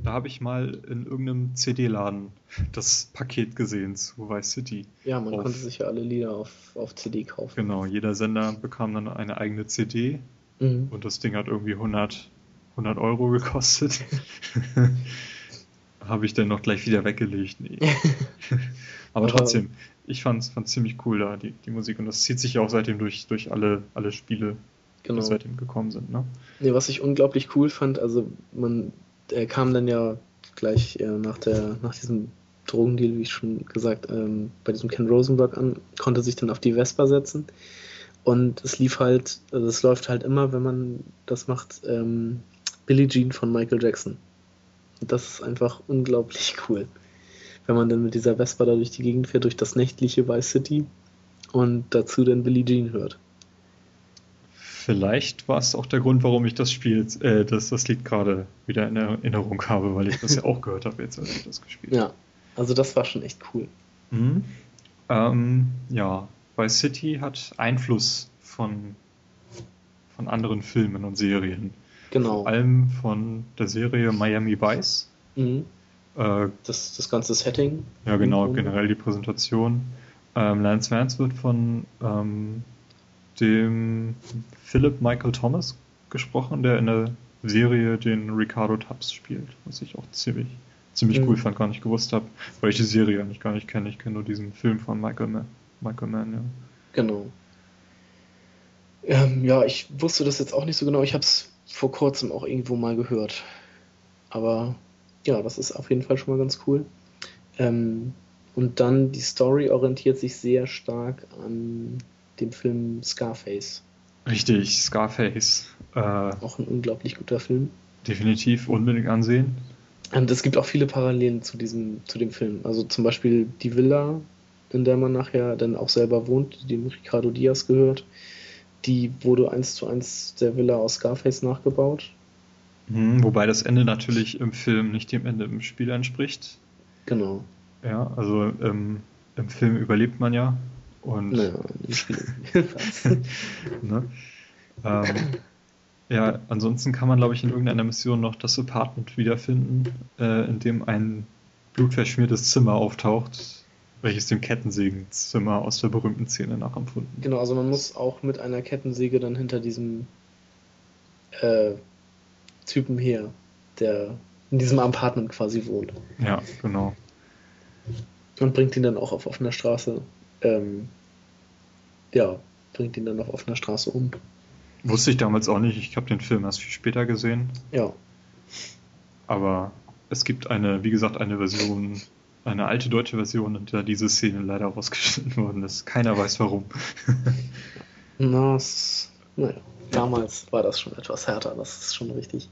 da habe ich mal in irgendeinem CD-Laden das Paket gesehen zu Vice City. Ja, man auf, konnte sich ja alle Lieder auf, auf CD kaufen. Genau, jeder Sender bekam dann eine eigene CD mhm. und das Ding hat irgendwie 100 100 Euro gekostet. Habe ich dann noch gleich wieder weggelegt. Nee. Aber trotzdem, ich fand es ziemlich cool da, die, die Musik. Und das zieht sich ja auch seitdem durch, durch alle, alle Spiele, genau. die seitdem gekommen sind. Ne? Nee, was ich unglaublich cool fand, also man er kam dann ja gleich äh, nach, der, nach diesem Drogendeal, wie ich schon gesagt, ähm, bei diesem Ken Rosenberg an, konnte sich dann auf die Vespa setzen. Und es lief halt, also es läuft halt immer, wenn man das macht, ähm, Billie Jean von Michael Jackson. Und das ist einfach unglaublich cool. Wenn man dann mit dieser Vespa da durch die Gegend fährt, durch das nächtliche Vice City und dazu dann Billie Jean hört. Vielleicht war es auch der Grund, warum ich das Spiel, äh, das, das Lied gerade wieder in Erinnerung habe, weil ich das ja auch gehört habe, jetzt als ich das gespielt habe. Ja, also das war schon echt cool. Mhm. Ähm, ja, Vice City hat Einfluss von, von anderen Filmen und Serien. Genau. Vor allem von der Serie Miami Vice. Mhm. Äh, das, das ganze Setting. Ja, genau, mhm. generell die Präsentation. Ähm, Lance Vance wird von ähm, dem Philip Michael Thomas gesprochen, der in der Serie den Ricardo Tubbs spielt, was ich auch ziemlich, ziemlich mhm. cool fand, gar nicht gewusst habe, weil ich die Serie eigentlich gar nicht kenne. Ich kenne nur diesen Film von Michael Mann. Michael Mann, ja. Genau. Ähm, ja, ich wusste das jetzt auch nicht so genau. Ich habe es vor kurzem auch irgendwo mal gehört. Aber ja, das ist auf jeden Fall schon mal ganz cool. Ähm, und dann die Story orientiert sich sehr stark an dem Film Scarface. Richtig, Scarface. Äh, auch ein unglaublich guter Film. Definitiv unbedingt ansehen. Und es gibt auch viele Parallelen zu diesem, zu dem Film. Also zum Beispiel die Villa, in der man nachher dann auch selber wohnt, die dem Ricardo Diaz gehört die wurde eins zu eins der Villa aus Scarface nachgebaut. Mhm, wobei das Ende natürlich im Film nicht dem Ende im Spiel entspricht. Genau. Ja, also ähm, im Film überlebt man ja. Und naja, im Spiel. ne? ähm, ja, ansonsten kann man, glaube ich, in irgendeiner Mission noch das Apartment wiederfinden, äh, in dem ein blutverschmiertes Zimmer auftaucht, welches dem Kettensägenzimmer aus der berühmten Szene nachempfunden. Genau, also man muss auch mit einer Kettensäge dann hinter diesem äh, Typen her, der in diesem Apartment quasi wohnt. Ja, genau. Und bringt ihn dann auch auf offener Straße, ähm, ja, bringt ihn dann auf offener Straße um. Wusste ich damals auch nicht, ich habe den Film erst viel später gesehen. Ja. Aber es gibt eine, wie gesagt, eine Version eine alte deutsche Version, in der diese Szene leider rausgeschnitten worden ist. Keiner weiß warum. Na, naja, damals war das schon etwas härter, das ist schon richtig.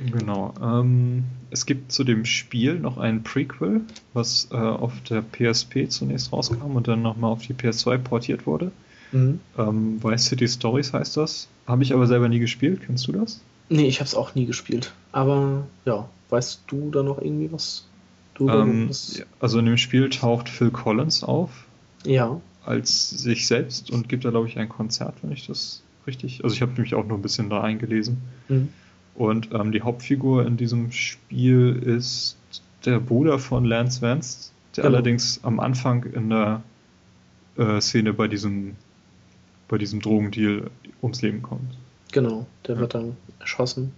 Genau. Ähm, es gibt zu dem Spiel noch ein Prequel, was äh, auf der PSP zunächst rauskam und dann nochmal auf die PS2 portiert wurde. Mhm. Ähm, Vice City Stories heißt das. Habe ich aber selber nie gespielt. Kennst du das? Nee, ich habe es auch nie gespielt. Aber ja, weißt du da noch irgendwie was ähm, also in dem Spiel taucht Phil Collins auf. Ja. Als sich selbst und gibt da, glaube ich, ein Konzert, wenn ich das richtig. Also ich habe mich auch nur ein bisschen da eingelesen. Mhm. Und ähm, die Hauptfigur in diesem Spiel ist der Bruder von Lance Vance, der genau. allerdings am Anfang in der äh, Szene bei diesem bei diesem Drogendeal ums Leben kommt. Genau, der Ja. wird dann erschossen.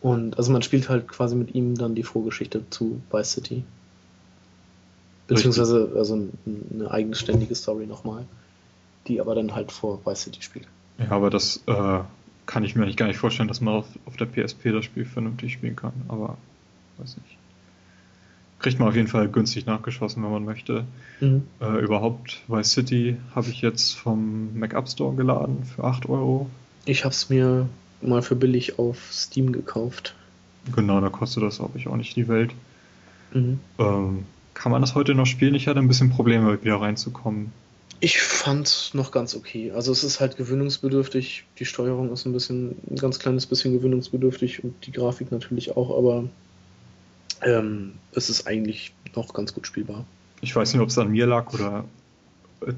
Und also man spielt halt quasi mit ihm dann die Vorgeschichte zu Vice City. Beziehungsweise also eine eigenständige Story nochmal, die aber dann halt vor Vice City spielt. Ja, aber das äh, kann ich mir eigentlich gar nicht vorstellen, dass man auf, auf der PSP das Spiel vernünftig spielen kann. Aber weiß nicht. Kriegt man auf jeden Fall günstig nachgeschossen, wenn man möchte. Mhm. Äh, überhaupt Vice City habe ich jetzt vom Mac App Store geladen für 8 Euro. Ich hab's mir mal für billig auf Steam gekauft. Genau, da kostet das glaube ich auch nicht die Welt. Mhm. Ähm, kann man das heute noch spielen? Ich hatte ein bisschen Probleme, wieder reinzukommen. Ich fand's noch ganz okay. Also es ist halt gewöhnungsbedürftig. Die Steuerung ist ein bisschen, ein ganz kleines bisschen gewöhnungsbedürftig und die Grafik natürlich auch, aber ähm, es ist eigentlich noch ganz gut spielbar. Ich weiß nicht, ob es an mir lag oder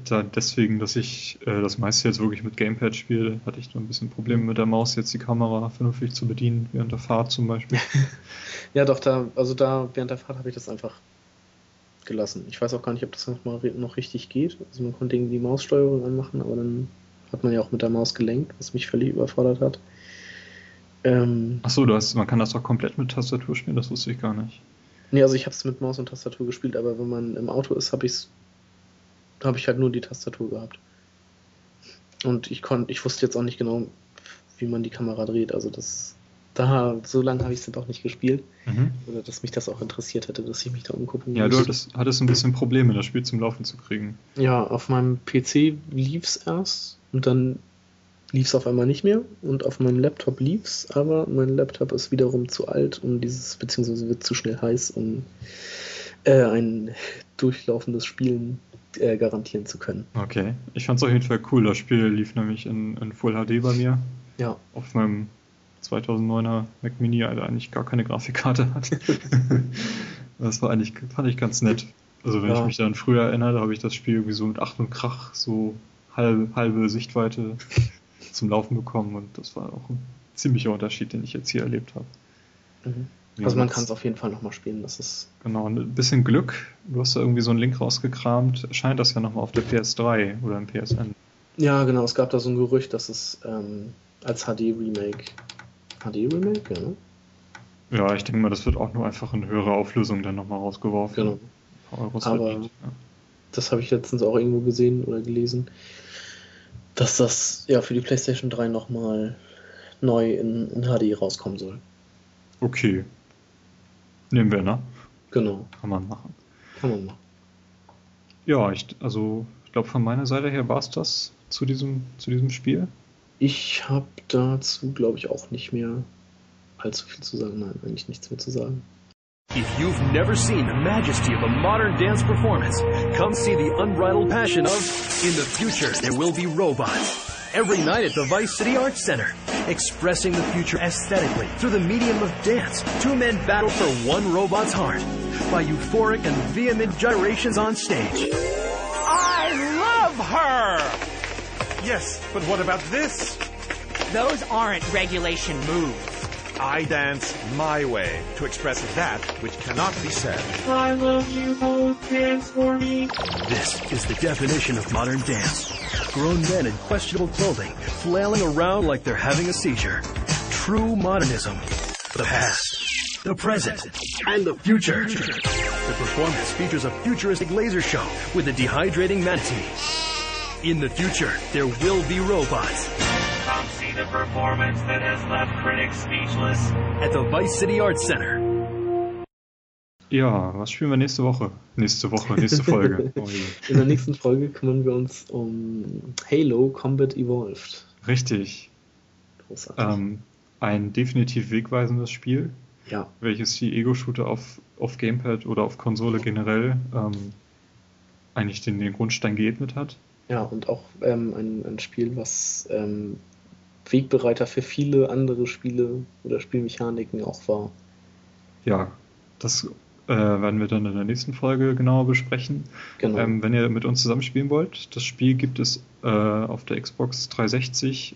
da deswegen, dass ich äh, das meiste jetzt wirklich mit Gamepad spiele, hatte ich nur ein bisschen Probleme mit der Maus, jetzt die Kamera vernünftig zu bedienen, während der Fahrt zum Beispiel. Ja, doch, da, also da während der Fahrt habe ich das einfach gelassen. Ich weiß auch gar nicht, ob das noch mal noch richtig geht. Also man konnte irgendwie die Maussteuerung anmachen, aber dann hat man ja auch mit der Maus gelenkt, was mich völlig überfordert hat. Ähm, Achso, du hast, man kann das doch komplett mit Tastatur spielen, das wusste ich gar nicht. Nee, also ich habe es mit Maus und Tastatur gespielt, aber wenn man im Auto ist, habe ich habe ich halt nur die Tastatur gehabt. Und ich konnte, ich wusste jetzt auch nicht genau, wie man die Kamera dreht. Also das, da so lange habe ich es auch nicht gespielt, oder dass mich das auch interessiert hätte, dass ich mich da umgucken Ja, du müsste. hattest, hattest ein bisschen Probleme, das Spiel zum Laufen zu kriegen. Ja, auf meinem PC lief's erst und dann lief's auf einmal nicht mehr und auf meinem Laptop lief's, aber mein Laptop ist wiederum zu alt, um dieses, beziehungsweise wird zu schnell heiß, um äh, ein durchlaufendes Spielen äh, garantieren zu können. Okay. Ich fand es auf jeden Fall cool. Das Spiel lief nämlich in, in Full HD bei mir. Ja, Auf meinem 2009er Mac Mini, der eigentlich gar keine Grafikkarte hat. das war eigentlich, fand ich ganz nett. Also wenn Ja. ich mich dann früher erinnere, habe ich das Spiel irgendwie so mit Ach und Krach so halbe, halbe Sichtweite zum Laufen bekommen und das war auch ein ziemlicher Unterschied, den ich jetzt hier erlebt habe. mhm. Wie also man kann es auf jeden Fall nochmal spielen. Das ist Genau, ein bisschen Glück. Du hast da irgendwie so einen Link rausgekramt. Erscheint das ja nochmal auf der PS3 oder im PSN. ja genau. Es gab da so ein Gerücht, dass es ähm, als HD Remake, HD Remake, ja, ne? Ja, ich denke mal, das wird auch nur einfach in höhere Auflösung dann nochmal rausgeworfen. Genau. Euros Aber- verdient, ja. das habe ich letztens auch irgendwo gesehen oder gelesen, dass das ja für die PlayStation 3 nochmal neu in, in HD rauskommen soll. Okay. Nehmen wir, ne? Genau, Kann man machen. kann man machen. Ja, ich, also, ich glaube, von meiner Seite her war es das zu diesem, zu diesem Spiel. Ich habe dazu, glaube ich, auch nicht mehr allzu viel zu sagen. Nein, eigentlich nichts mehr zu sagen. If you've never seen the majesty of a modern dance performance, come see the unbridled passion of In the Future There Will Be Robots. Every night at the Vice City Arts Center. Expressing the future aesthetically through the medium of dance, two men battle for one robot's heart by euphoric and vehement gyrations on stage. I love her! Yes, but what about this? Those aren't regulation moves. I dance my way to express that which cannot be said. I love you both, dance for me. This is the definition of modern dance. Grown men in questionable clothing, flailing around like they're having a seizure. True modernism. The past, the present, and the future. The performance features a futuristic laser show with a dehydrating manatee. In the future, there will be robots. See the performance that has left critics speechless. At the Vice City Arts Center. Ja, was spielen wir nächste Woche? Nächste Woche, nächste Folge. Oh. In der nächsten Folge kümmern wir uns um Halo Combat Evolved. Richtig. Großartig. Ähm, ein definitiv wegweisendes Spiel, ja, welches die Ego-Shooter auf, auf Gamepad oder auf Konsole generell ähm, eigentlich den, den Grundstein geebnet hat. ja, und auch ähm, ein, ein Spiel, was ähm, Wegbereiter für viele andere Spiele oder Spielmechaniken auch war. Ja, das äh, werden wir dann in der nächsten Folge genauer besprechen. Genau. Ähm, wenn ihr mit uns zusammenspielen wollt, das Spiel gibt es äh, auf der Xbox 360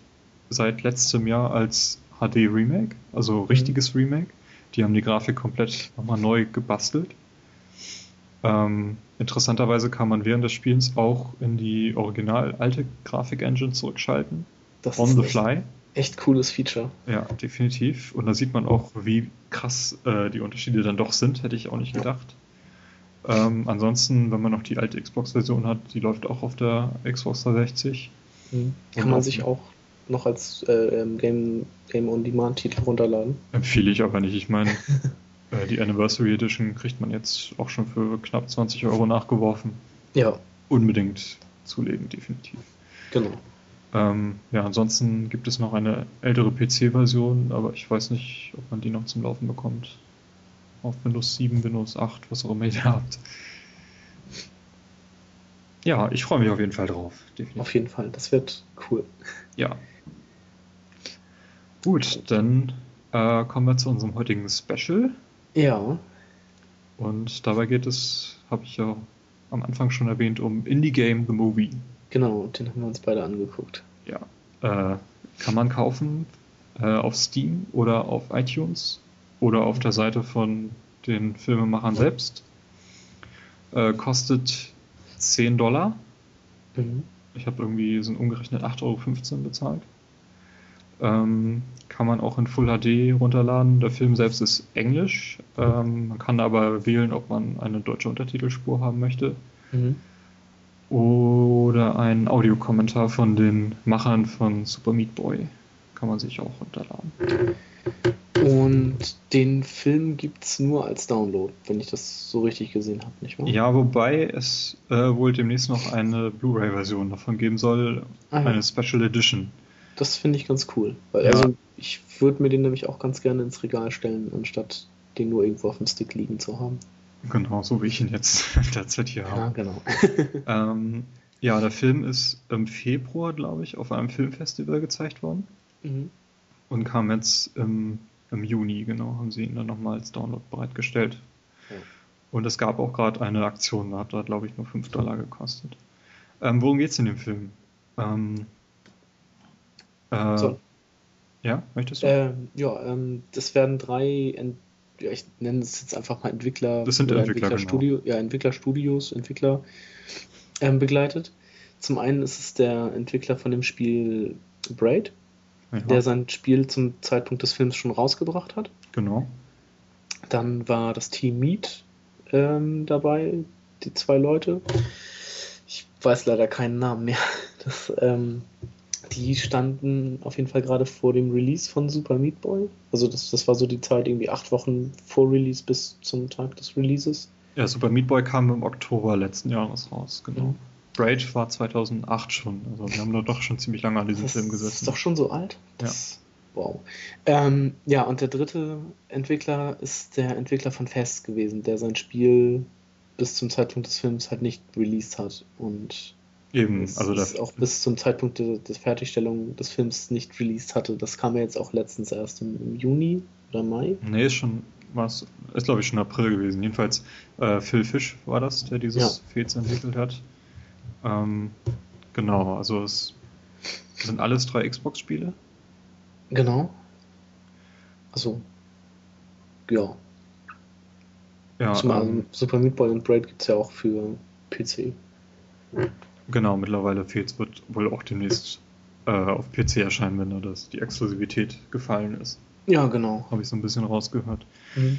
seit letztem Jahr als HD Remake, also richtiges Remake. Die haben die Grafik komplett nochmal neu gebastelt. Ähm, interessanterweise kann man während des Spiels auch in die original alte Grafik-Engine zurückschalten. Das on the echt, fly. echt cooles Feature. Ja, definitiv. Und da sieht man auch, wie krass äh, die Unterschiede dann doch sind, hätte ich auch nicht gedacht. Ähm, ansonsten, wenn man noch die alte Xbox-Version hat, die läuft auch auf der Xbox 360. Mhm. Kann man sich auch noch als äh, ähm, Game, Game on Demand Titel runterladen. Empfehle ich aber nicht. Ich meine, äh, die Anniversary Edition kriegt man jetzt auch schon für knapp 20 Euro nachgeworfen. Ja, Unbedingt zulegen, definitiv. genau. Ähm, ja, ansonsten gibt es noch eine ältere PC-Version, aber ich weiß nicht, ob man die noch zum Laufen bekommt. Auf Windows 7, Windows 8, was auch immer ihr habt. Ja, ich freue mich auf jeden Fall drauf. Definitiv. Auf jeden Fall. Das wird cool. Ja. Gut, dann äh, kommen wir zu unserem heutigen Special. Ja, Und dabei geht es, habe ich ja am Anfang schon erwähnt, um Indie Game The Movie. Genau. Den haben wir uns beide angeguckt. Ja. Äh, kann man kaufen äh, auf Steam oder auf iTunes oder auf der Seite von den Filmemachern selbst. Äh, kostet 10 Dollar. Mhm. Ich habe irgendwie so umgerechnet 8,15 Euro bezahlt. Ähm, kann man auch in Full HD runterladen. Der Film selbst ist Englisch. Ähm, man kann aber wählen, ob man eine deutsche Untertitelspur haben möchte. Mhm. Oder ein Audiokommentar von den Machern von Super Meat Boy. Kann man sich auch runterladen. Und den Film gibt es nur als Download, wenn ich das so richtig gesehen habe, nicht wahr? Ja, wobei es äh, wohl demnächst noch eine Blu-ray-Version davon geben soll. Ah, ja. Eine Special Edition. Das finde ich ganz cool. Weil, Ja. Also ich würde mir den nämlich auch ganz gerne ins Regal stellen, anstatt den nur irgendwo auf dem Stick liegen zu haben. Genau, so wie ich ihn jetzt derzeit hier habe. Ja, genau. Ähm, ja, der Film ist im Februar, glaube ich, auf einem Filmfestival gezeigt worden mhm. und kam jetzt im, im Juni, genau, haben sie ihn dann nochmal als Download bereitgestellt. Ja. Und es gab auch gerade eine Aktion, da hat er, glaube ich, nur 5 Dollar gekostet. Ähm, worum geht's in dem Film? Ähm, äh, So. Ja, möchtest du? Ähm, ja, ähm, das werden drei, Ent ja, ich nenne es jetzt einfach mal Entwickler, Das sind Entwickler, genau. Entwicklerstudio, ja, Entwicklerstudios, Entwickler ähm, begleitet. Zum einen ist es der Entwickler von dem Spiel Braid, ja, der sein Spiel zum Zeitpunkt des Films schon rausgebracht hat. genau. Dann war das Team Meat ähm, dabei, die zwei Leute. Ich weiß leider keinen Namen mehr. Das, ähm, die standen auf jeden Fall gerade vor dem Release von Super Meat Boy. Also das, das war so die Zeit, irgendwie acht Wochen vor Release bis zum Tag des Releases. Ja, Super Meat Boy kam im Oktober letzten Jahres raus, genau. Mhm. Braid war 2008 schon, also wir haben da doch schon ziemlich lange an diesem Das Film ist gesessen. doch schon so alt. Das, Wow. Ähm, ja, und der dritte Entwickler ist der Entwickler von Fest gewesen, der sein Spiel bis zum Zeitpunkt des Films halt nicht released hat und Eben, es also ist auch bis zum Zeitpunkt der, der Fertigstellung des Films nicht released hatte. Das kam ja jetzt auch letztens erst im, im Juni oder Mai. Nee, ist schon, was, ist glaube ich schon April gewesen. Jedenfalls äh, Phil Fish war das, der dieses Ja. Fez entwickelt hat. Ähm, genau, also es sind alles drei Xbox-Spiele. Genau. Also, ja. Ja, Zumal ähm, Super Meat Boy und Braid gibt es ja auch für PC. Genau, mittlerweile Fez wird wohl auch demnächst äh, auf PC erscheinen, wenn da das, die Exklusivität gefallen ist. Ja, genau. Habe ich so ein bisschen rausgehört.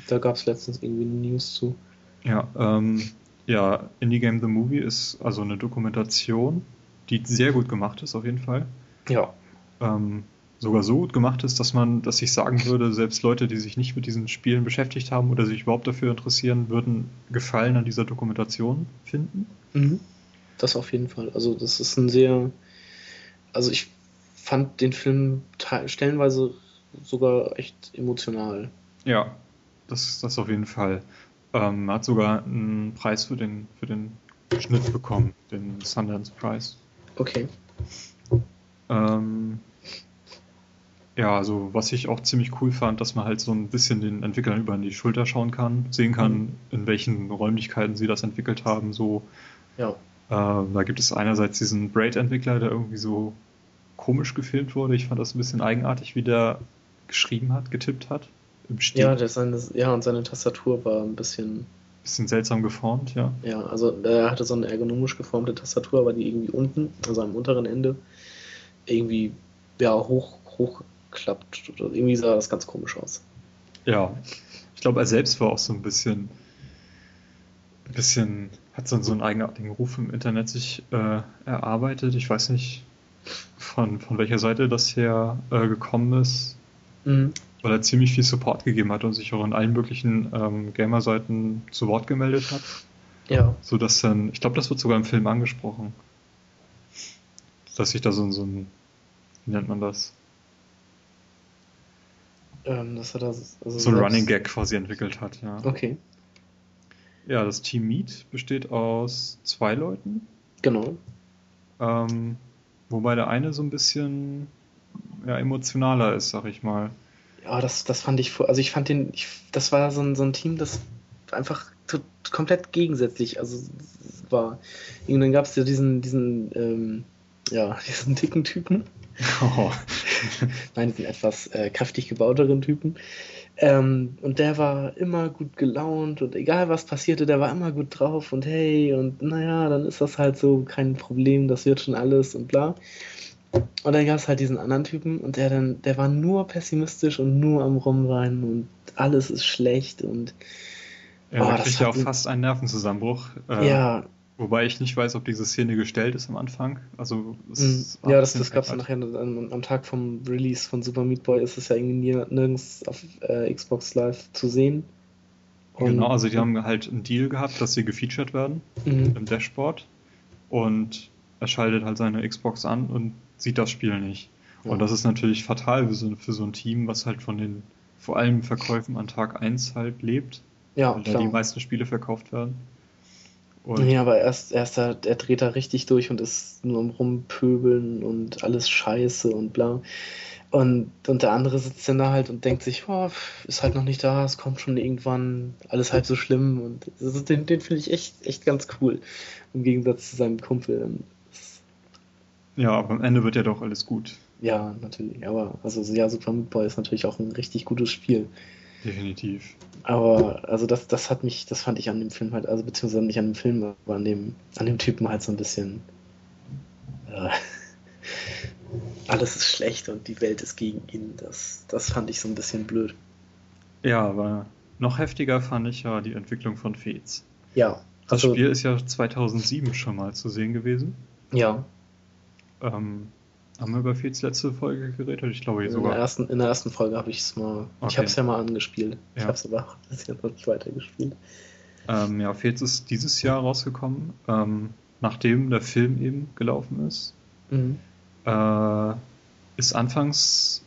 Da gab es letztens irgendwie News zu. Ja, ähm, ja, Indie Game The Movie ist also eine Dokumentation, die sehr gut gemacht ist, auf jeden Fall. Ja. Ähm, sogar so gut gemacht ist, dass man, dass ich sagen würde, selbst Leute, die sich nicht mit diesen Spielen beschäftigt haben oder sich überhaupt dafür interessieren, würden Gefallen an dieser Dokumentation finden. Mhm. Das auf jeden Fall. Also das ist ein sehr, also ich fand den Film te- stellenweise sogar echt emotional. Ja, das, das auf jeden Fall. Ähm, hat sogar einen Preis für den, für den Schnitt bekommen, den Sundance Prize. Okay. Ähm, ja, also was ich auch ziemlich cool fand, dass man halt so ein bisschen den Entwicklern über die Schulter schauen kann, sehen kann, Mhm. in welchen Räumlichkeiten sie das entwickelt haben. So, Ja. Äh, da gibt es einerseits diesen Braid-Entwickler, der irgendwie so komisch gefilmt wurde. Ich fand das ein bisschen eigenartig, wie der geschrieben hat, getippt hat. Im Stil. Ja, der seine, ja, und seine Tastatur war ein bisschen bisschen seltsam geformt, ja. Ja, also er hatte so eine ergonomisch geformte Tastatur, aber die irgendwie unten, also am unteren Ende, irgendwie ja, hoch, hochgeklappt. Oder irgendwie sah das ganz komisch aus. Ja, ich glaube, er selbst war auch so ein bisschen, ein bisschen, hat so, so einen eigenartigen Ruf im Internet sich äh, erarbeitet. Ich weiß nicht, von, von welcher Seite das her äh, gekommen ist, Mhm. weil er ziemlich viel Support gegeben hat und sich auch in allen möglichen ähm, Gamer-Seiten zu Wort gemeldet hat. Ja. So dass dann, ich glaube, das wird sogar im Film angesprochen. Dass sich da so, so ein, wie nennt man das? Ähm, das hat er also So ein Running Gag quasi entwickelt hat, ja. Okay, Ja, das Team Meat besteht aus zwei Leuten, genau. ähm, wobei der eine so ein bisschen ja, emotionaler ist, sag ich mal. Ja, das, das fand ich, vor- also ich fand den, ich, das war so ein, so ein Team, das einfach komplett gegensätzlich, also war. Und dann gab es ja diesen, diesen, ähm, ja, diesen dicken Typen. Oh. Nein, diesen etwas äh, kräftig gebauteren Typen. Ähm, und der war immer gut gelaunt und egal was passierte, der war immer gut drauf und hey, und naja, dann ist das halt so kein Problem, das wird schon alles und bla. Und dann gab es halt diesen anderen Typen und der dann, der war nur pessimistisch und nur am Rumweinen und alles ist schlecht und Ja, Oh, er hat auch fast einen Nervenzusammenbruch. Äh, ja, Wobei ich nicht weiß, ob diese Szene gestellt ist am Anfang. Also, es Mhm. Ja, das, das gab es ja nachher am, am Tag vom Release von Super Meat Boy ist es ja irgendwie nirgends auf äh, Xbox Live zu sehen. Und- Genau, also die haben halt einen Deal gehabt, dass sie gefeatured werden Mhm. im Dashboard und er schaltet halt seine Xbox an und sieht das Spiel nicht. Ja. Und das ist natürlich fatal für so, für so ein Team, was halt von den vor allem Verkäufen an Tag 1 halt lebt, Ja, weil da klar. die meisten Spiele verkauft werden. Und Ja, aber erst, erst er, er dreht da richtig durch und ist nur am Rumpöbeln und alles scheiße und bla. Und, und der andere sitzt dann da halt und denkt sich, oh, ist halt noch nicht da, es kommt schon irgendwann, alles halb so schlimm. Und also den, den finde ich echt, echt ganz cool. Im Gegensatz zu seinem Kumpel. Ja, aber am Ende wird ja doch alles gut. ja, natürlich. Aber also ja, Super Meat Boy ist natürlich auch ein richtig gutes Spiel. Definitiv. Aber also das, das hat mich, das fand ich an dem Film halt, also beziehungsweise nicht an dem Film, aber an dem, an dem Typen halt so ein bisschen. Äh, alles ist schlecht und die Welt ist gegen ihn. Das, das fand ich so ein bisschen blöd. Ja, aber noch heftiger fand ich ja die Entwicklung von Fates. Ja. Das also, Spiel ist ja 2007 schon mal zu sehen gewesen. Ja. Ähm, haben wir über Fates letzte Folge geredet? Ich glaube In sogar. der, ersten, in der ersten Folge habe ich es mal. Ich Okay. habe es ja mal angespielt. Ich Ja. habe es aber auch bisher noch nicht weitergespielt. Ähm, ja, Fates ist dieses Jahr rausgekommen, ähm, nachdem der Film eben gelaufen ist. Mhm. Äh, ist anfangs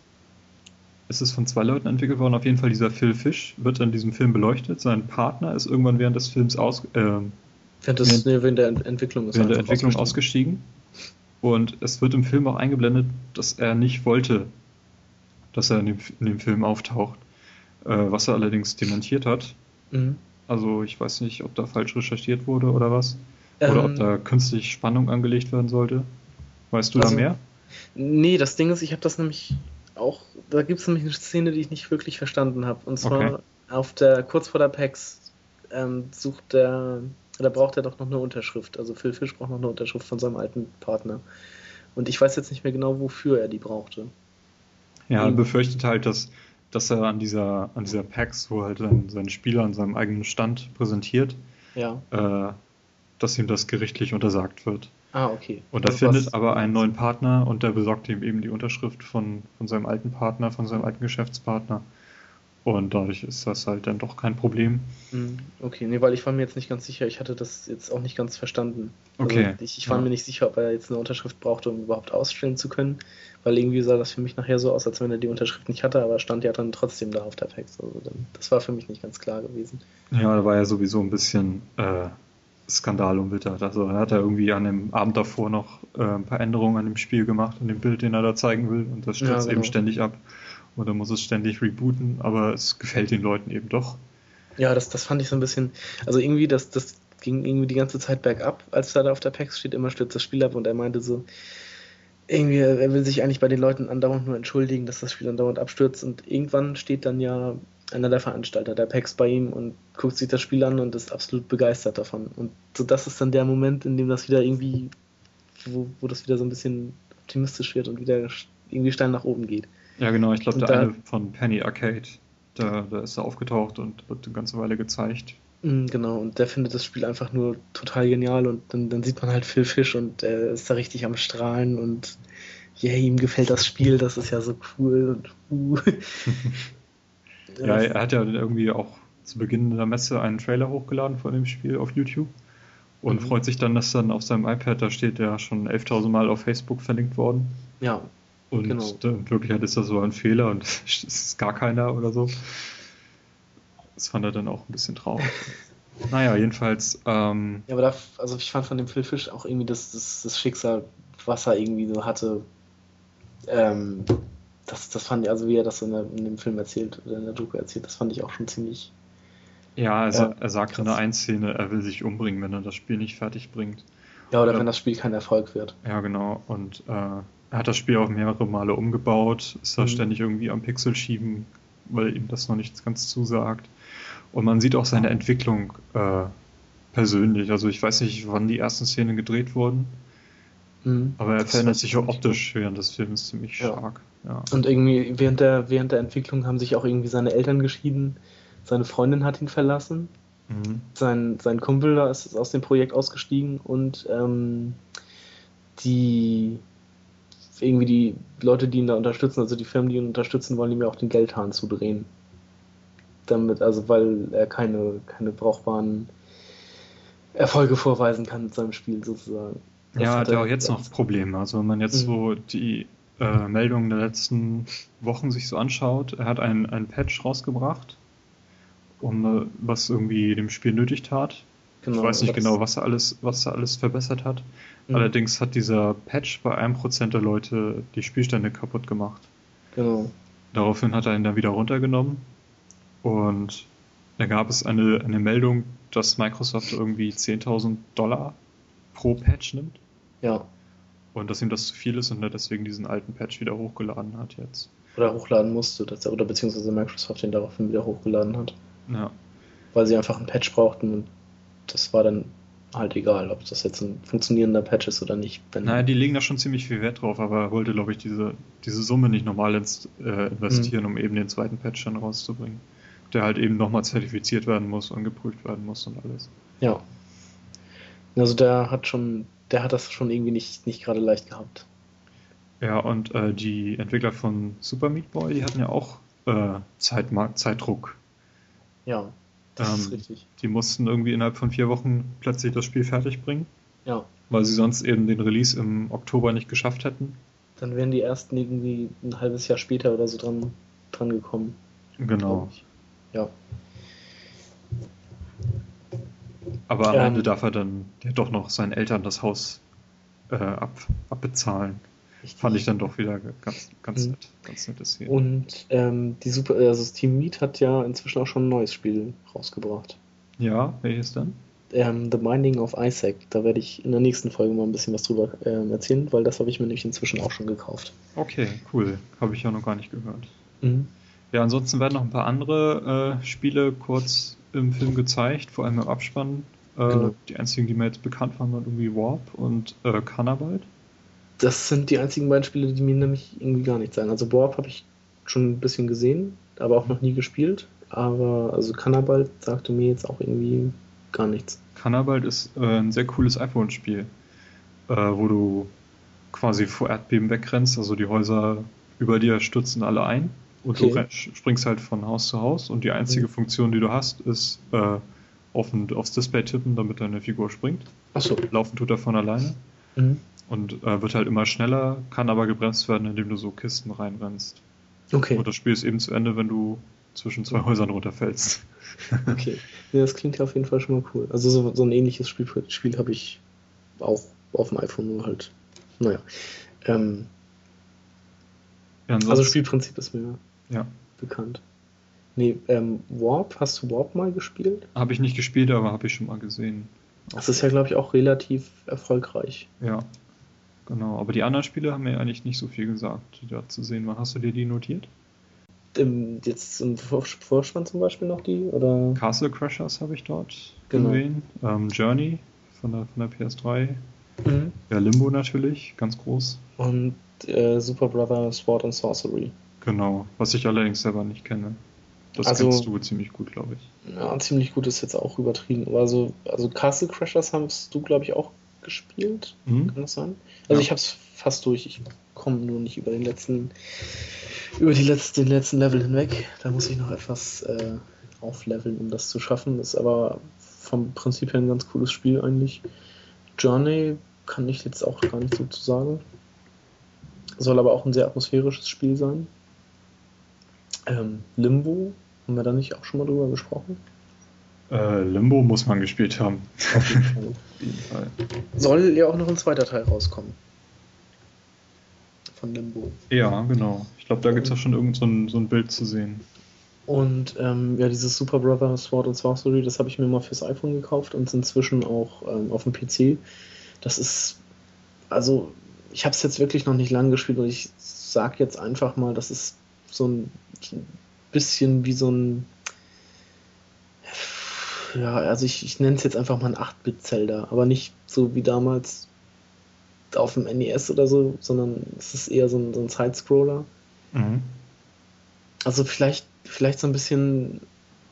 ist es von zwei Leuten entwickelt worden. Auf jeden Fall dieser Phil Fish wird in diesem Film beleuchtet. Sein Partner ist irgendwann während des Films aus, äh, Während, des, Während- nee, während der Ent- Entwicklung ist während der Entwicklung ausgestiegen. ausgestiegen. Und es wird im Film auch eingeblendet, dass er nicht wollte, dass er in dem, in dem Film auftaucht. Äh, was er allerdings dementiert hat. Mhm. Also ich weiß nicht, ob da falsch recherchiert wurde oder was. Oder ob Ähm, da künstlich Spannung angelegt werden sollte. Weißt du Also- da mehr? Nee, das Ding ist, ich habe das nämlich auch, da gibt es nämlich eine Szene, die ich nicht wirklich verstanden habe. Und zwar Okay. auf der, kurz vor der PAX ähm, sucht der, da braucht er doch noch eine Unterschrift. Also Phil Fish braucht noch eine Unterschrift von seinem alten Partner. Und ich weiß jetzt nicht mehr genau, wofür er die brauchte. Ja, er Mhm. befürchtet halt, dass, dass er an dieser, an dieser PAX, wo halt sein, seine Spieler an seinem eigenen Stand präsentiert, Ja. äh, dass ihm das gerichtlich untersagt wird. Ah, okay. Und er Also findet was- aber einen neuen Partner und der besorgt ihm eben die Unterschrift von, von seinem alten Partner, von seinem alten Geschäftspartner. Und dadurch ist das halt dann doch kein Problem. Hm, Okay, nee, weil ich war mir jetzt nicht ganz sicher, ich hatte das jetzt auch nicht ganz verstanden. Okay. Also ich, ich war Ja. mir nicht sicher, ob er jetzt eine Unterschrift brauchte, um überhaupt ausstellen zu können, weil irgendwie sah das für mich nachher so aus, als wenn er die Unterschrift nicht hatte, aber stand ja dann trotzdem da auf der Text. Also dann, das war für mich nicht ganz klar gewesen. Ja, da war ja sowieso ein bisschen äh, Skandal umwittert. Also er hat ja irgendwie an dem Abend davor noch äh, ein paar Änderungen an dem Spiel gemacht, an dem Bild, den er da zeigen will. Und das stürzt Ja, genau. eben ständig ab. Oder muss es ständig rebooten, aber es gefällt den Leuten eben doch. Ja, das, das fand ich so ein bisschen, also irgendwie, das, das ging irgendwie die ganze Zeit bergab, als er da auf der PAX steht, immer stürzt das Spiel ab und er meinte so, irgendwie, er will sich eigentlich bei den Leuten andauernd nur entschuldigen, dass das Spiel andauernd abstürzt und irgendwann steht dann ja einer der Veranstalter, der PAX bei ihm und guckt sich das Spiel an und ist absolut begeistert davon. Und so das ist dann der Moment, in dem das wieder irgendwie, wo, wo das wieder so ein bisschen optimistisch wird und wieder irgendwie steil nach oben geht. Ja, genau, ich glaube, der da- eine von Penny Arcade, da, da ist er aufgetaucht und wird eine ganze Weile gezeigt. Mm, Genau, und der findet das Spiel einfach nur total genial und dann, dann sieht man halt Phil Fish und er ist da richtig am Strahlen und yeah, ihm gefällt das Spiel, das ist ja so cool und uh. Ja, er hat ja irgendwie auch zu Beginn der Messe einen Trailer hochgeladen von dem Spiel auf YouTube und Mhm. freut sich dann, dass dann auf seinem iPad, da steht ja schon 11.000 Mal auf Facebook verlinkt worden. ja, Und Genau. äh, in Wirklichkeit ist das so ein Fehler und es ist gar keiner oder so. Das fand er dann auch ein bisschen traurig. naja, jedenfalls, ähm, Ja, aber da, also ich fand von dem Phil Fish auch irgendwie das, das, das Schicksal, was er irgendwie so hatte, ähm, das, das fand ich, also wie er das in, der, in dem Film erzählt oder in der Doku erzählt, das fand ich auch schon ziemlich. ja, er, sa- Ja, er sagt in krass. der einen Szene, er will sich umbringen, wenn er das Spiel nicht fertig bringt. Ja, oder Ja. wenn das Spiel kein Erfolg wird. Ja, genau. Und äh, er hat das Spiel auch mehrere Male umgebaut, ist da Mhm. ständig irgendwie am Pixel schieben, weil ihm das noch nicht ganz zusagt. Und man sieht auch seine Entwicklung äh, persönlich. Also ich weiß nicht, wann die ersten Szenen gedreht wurden, Mhm. aber er verändert sich ich auch optisch während des Films ziemlich Ja. stark. Ja. Und irgendwie während der, während der Entwicklung haben sich auch irgendwie seine Eltern geschieden, seine Freundin hat ihn verlassen, Mhm. sein, sein Kumpel ist aus dem Projekt ausgestiegen und ähm, die irgendwie die Leute, die ihn da unterstützen, also die Firmen, die ihn unterstützen, wollen ihm ja auch den Geldhahn zudrehen. Damit, also weil er keine, keine brauchbaren Erfolge vorweisen kann mit seinem Spiel sozusagen. Das Ja, hat er auch jetzt noch Probleme. Also wenn man jetzt Mhm. so die äh, Meldungen der letzten Wochen sich so anschaut, er hat ein, ein Patch rausgebracht, um äh, was irgendwie dem Spiel nötig tat. Genau, ich weiß nicht genau, was er alles, was er alles verbessert hat. Mhm. Allerdings hat dieser Patch bei einem Prozent der Leute die Spielstände kaputt gemacht. Genau. Daraufhin hat er ihn dann wieder runtergenommen und da gab es eine, eine Meldung, dass Microsoft irgendwie 10.000 Dollar pro Patch nimmt. Ja. Und dass ihm das zu viel ist und er deswegen diesen alten Patch wieder hochgeladen hat jetzt. Oder hochladen musste, dass er, oder beziehungsweise Microsoft den daraufhin wieder hochgeladen hat. Ja, Weil sie einfach einen Patch brauchten und das war dann halt egal, ob das jetzt ein funktionierender Patch ist oder nicht. Wenn, naja, die legen da schon ziemlich viel Wert drauf, aber er wollte, glaube ich, diese, diese Summe nicht normal ins, äh, investieren, um eben den zweiten Patch dann rauszubringen. Der halt eben nochmal zertifiziert werden muss und geprüft werden muss und alles. Ja. Also der hat schon, der hat das schon irgendwie nicht, nicht gerade leicht gehabt. Ja, und äh, die Entwickler von Super Meat Boy, die hatten ja auch äh, Zeitmarkt, Zeitdruck. Ja, das ist Ähm, richtig. Die mussten irgendwie innerhalb von vier Wochen plötzlich das Spiel fertig bringen, Ja. weil sie sonst eben den Release im Oktober nicht geschafft hätten. Dann wären die ersten irgendwie ein halbes Jahr später oder so dran, dran gekommen. Genau. Ja. Aber am Ähm, Ende darf er dann ja doch noch seinen Eltern das Haus äh, ab, abbezahlen. Richtig. Fand ich dann doch wieder ganz, ganz Mhm. nett. Ganz nettes hier. Und ähm, die Super, also das Team Meat hat ja inzwischen auch schon ein neues Spiel rausgebracht. Ja, welches denn? Ähm, The Binding of Isaac. Da werde ich in der nächsten Folge mal ein bisschen was drüber ähm, erzählen, weil das habe ich mir nämlich inzwischen auch schon gekauft. Okay, cool. Habe ich ja noch gar nicht gehört. Mhm. Ja, ansonsten werden noch ein paar andere äh, Spiele kurz im Film gezeigt, vor allem im Abspann. Äh, Genau. Die einzigen, die mir jetzt bekannt waren, waren irgendwie Warp und äh, Cannabalt. Das sind die einzigen beiden Spiele, die mir nämlich irgendwie gar nicht sagen. Also Borb habe ich schon ein bisschen gesehen, aber auch noch nie gespielt. Aber also Cannabalt sagte mir jetzt auch irgendwie gar nichts. Cannabalt ist äh, ein sehr cooles iPhone-Spiel, äh, wo du quasi vor Erdbeben wegrennst, also die Häuser über dir stürzen alle ein und du Okay. renn- springst halt von Haus zu Haus und die einzige Mhm. Funktion, die du hast, ist äh, auf ein, aufs Display tippen, damit deine Figur springt. Achso. Laufen tut er von alleine Mhm. und äh, wird halt immer schneller, kann aber gebremst werden, indem du so Kisten reinrennst. Okay. Und das Spiel ist eben zu Ende, wenn du zwischen zwei Häusern runterfällst. Okay. Ja, das klingt ja auf jeden Fall schon mal cool. Also so, so ein ähnliches Spiel, Spiel habe ich auch auf dem iPhone, nur halt. Naja. Ähm, Ja, also Spielprinzip ist mir ja. bekannt. Nee, ähm, Warp, hast du Warp mal gespielt? Habe ich nicht gespielt, aber habe ich schon mal gesehen. Das ist ja, glaube ich, auch relativ erfolgreich. Ja, genau. Aber die anderen Spiele haben mir eigentlich nicht so viel gesagt, die da zu sehen waren. Hast du dir die notiert? jetzt im Vor- Vorspann zum Beispiel noch die? Oder? Castle Crashers habe ich dort Genau. gesehen. Ähm, Journey von der, von der PS3. Mhm. Ja, Limbo natürlich, ganz groß. Und äh, Super Brother Sword and Sorcery. Genau, was ich allerdings selber nicht kenne. Das Also- kennst du ziemlich gut, glaube ich. Ja, ziemlich gut ist jetzt auch übertrieben. Aber so, also Castle Crashers hast du, glaube ich, auch gespielt. Mhm. Kann das sein? Also Ja. ich habe es fast durch. Ich komme nur nicht über den letzten, über die letzten, den letzten Level hinweg. Da muss ich noch etwas äh, aufleveln, um das zu schaffen. Ist aber vom Prinzip her ein ganz cooles Spiel eigentlich. Journey kann ich jetzt auch gar nicht so zu sagen. Soll aber auch ein sehr atmosphärisches Spiel sein. Ähm, Limbo, haben wir da nicht auch schon mal drüber gesprochen? Äh, Limbo muss man gespielt haben. Auf jeden Fall. Auf jeden Fall. Soll ja auch noch ein zweiter Teil rauskommen. Von Limbo. Ja, genau. Ich glaube, da gibt es auch schon irgend so ein, so ein Bild zu sehen. Und ähm, ja, dieses Super Brother Sword and Sorcery, das habe ich mir mal fürs iPhone gekauft und inzwischen auch ähm, auf dem PC. Das ist, also, ich habe es jetzt wirklich noch nicht lange gespielt und ich sag jetzt einfach mal, das ist so ein bisschen wie so ein, ja, also ich, ich nenne es jetzt einfach mal ein 8-Bit-Zelda, aber nicht so wie damals auf dem NES oder so, sondern es ist eher so ein, so ein Sidescroller. Mhm. Also vielleicht, vielleicht so ein bisschen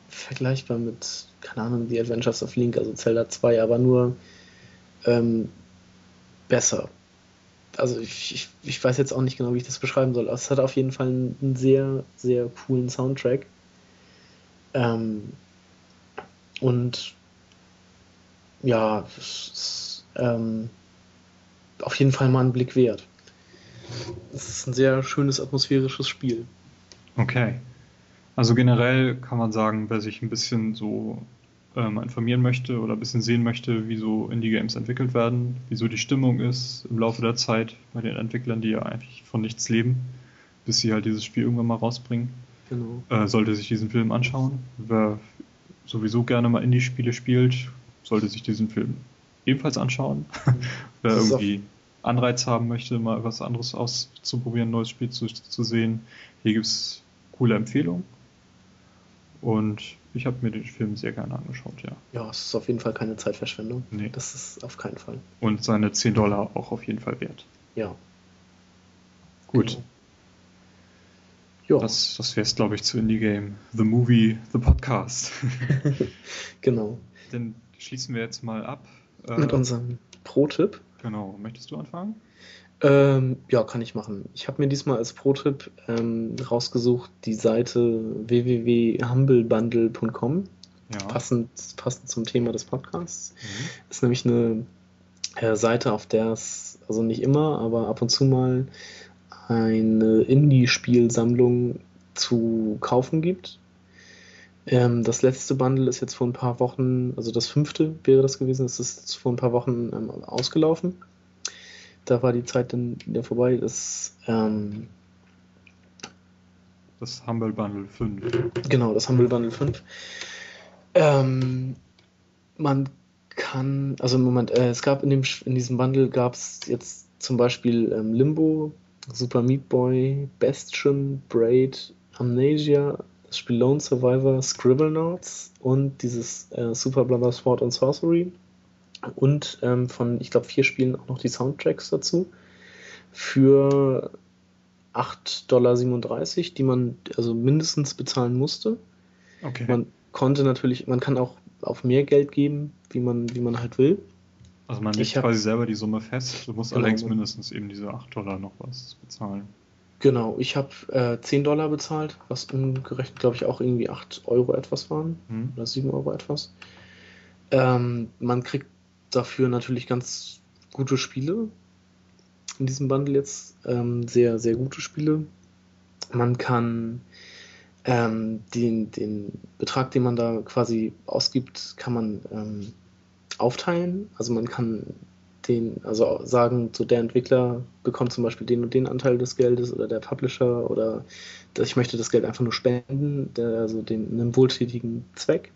vergleichbar mit, keine Ahnung, The Adventures of Link, also Zelda 2, aber nur ähm, besser. Also ich, ich, ich weiß jetzt auch nicht genau, wie ich das beschreiben soll. aber Es hat auf jeden Fall einen, sehr, sehr coolen Soundtrack. Ähm, und ja, es ist ähm, auf jeden Fall mal einen Blick wert. Es ist ein sehr schönes atmosphärisches Spiel. Okay. Also generell kann man sagen, wer sich ein bisschen so ähm, informieren möchte oder ein bisschen sehen möchte, wie so Indie-Games entwickelt werden, wie so die Stimmung ist im Laufe der Zeit bei den Entwicklern, die ja eigentlich von nichts leben, bis sie halt dieses Spiel irgendwann mal rausbringen, Genau. äh, sollte sich diesen Film anschauen. Wer sowieso gerne mal Indie-Spiele spielt, sollte sich diesen Film ebenfalls anschauen. wer ist auch- irgendwie Anreiz haben möchte, mal was anderes auszuprobieren, ein neues Spiel zu, zu sehen, hier gibt es coole Empfehlungen. Und ich habe mir den Film sehr gerne angeschaut, ja. Ja, es ist auf jeden Fall keine Zeitverschwendung. Nee. Das ist auf keinen Fall. Und seine 10 Dollar auch auf jeden Fall wert. Ja. Gut, Ja, das, das wäre es, glaube ich, zu Indie Game. The Movie, The Podcast. genau. Dann schließen wir jetzt mal ab. Äh, Mit unserem Pro-Tipp. Genau, möchtest du anfangen? Ähm, ja, kann ich machen. Ich habe mir diesmal als Pro-Tipp ähm, rausgesucht die Seite www.humblebundle.com. Ja. Passend, passend zum Thema des Podcasts. Mhm. Ist nämlich eine äh, Seite, auf der es, also nicht immer, aber ab und zu mal eine Indie-Spielsammlung zu kaufen gibt. Ähm, das letzte Bundle ist jetzt vor ein paar Wochen, also das fünfte wäre das gewesen, das ist vor ein paar Wochen ähm, ausgelaufen. Da war die Zeit dann wieder vorbei. Das, ähm, Das Humble Bundle 5. Genau, das Humble Bundle 5. Ähm, man kann, also im Moment, äh, es gab in, dem, in diesem Bundle gab es jetzt zum Beispiel ähm, Limbo, Super Meat Boy, Bastion, Braid, Amnesia, das Spiel Lone Survivor, Scribblenauts und dieses äh, Super Brother Sword and Sorcery und ähm, von, ich glaube, vier Spielen auch noch die Soundtracks dazu für 8,37 Dollar, die man also mindestens bezahlen musste. Okay. Man konnte natürlich, man kann auch auf mehr Geld geben, wie man, wie man halt will. also man legt quasi selber die Summe fest. Du musst Genau. allerdings mindestens eben diese 8 Dollar noch was bezahlen. Genau, ich habe äh, 10 Dollar bezahlt, was umgerechnet, glaube ich, auch irgendwie 8 Euro etwas waren. Hm? Oder 7 Euro etwas. Ähm, man kriegt dafür natürlich ganz gute Spiele in diesem Bundle jetzt. Ähm, sehr, sehr gute Spiele. Man kann ähm, den, den Betrag, den man da quasi ausgibt, kann man ähm, aufteilen. Also man kann den, also sagen, so der Entwickler bekommt zum Beispiel den und den Anteil des Geldes oder der Publisher oder ich möchte das Geld einfach nur spenden, der, also den, einem wohltätigen Zweck.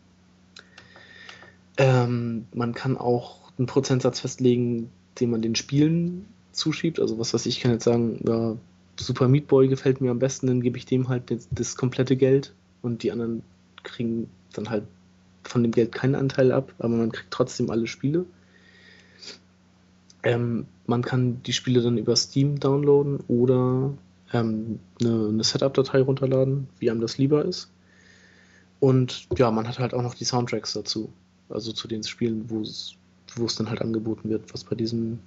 Ähm, man kann auch einen Prozentsatz festlegen, den man den Spielen zuschiebt. Also was weiß ich, kann jetzt sagen, ja, Super Meat Boy gefällt mir am besten, dann gebe ich dem halt das, das komplette Geld und die anderen kriegen dann halt von dem Geld keinen Anteil ab, aber man kriegt trotzdem alle Spiele. Ähm, man kann die Spiele dann über Steam downloaden oder ähm, eine, eine Setup-Datei runterladen, wie einem das lieber ist. Und ja, man hat halt auch noch die Soundtracks dazu. Also zu den Spielen, wo es wo es dann halt angeboten wird, was bei diesem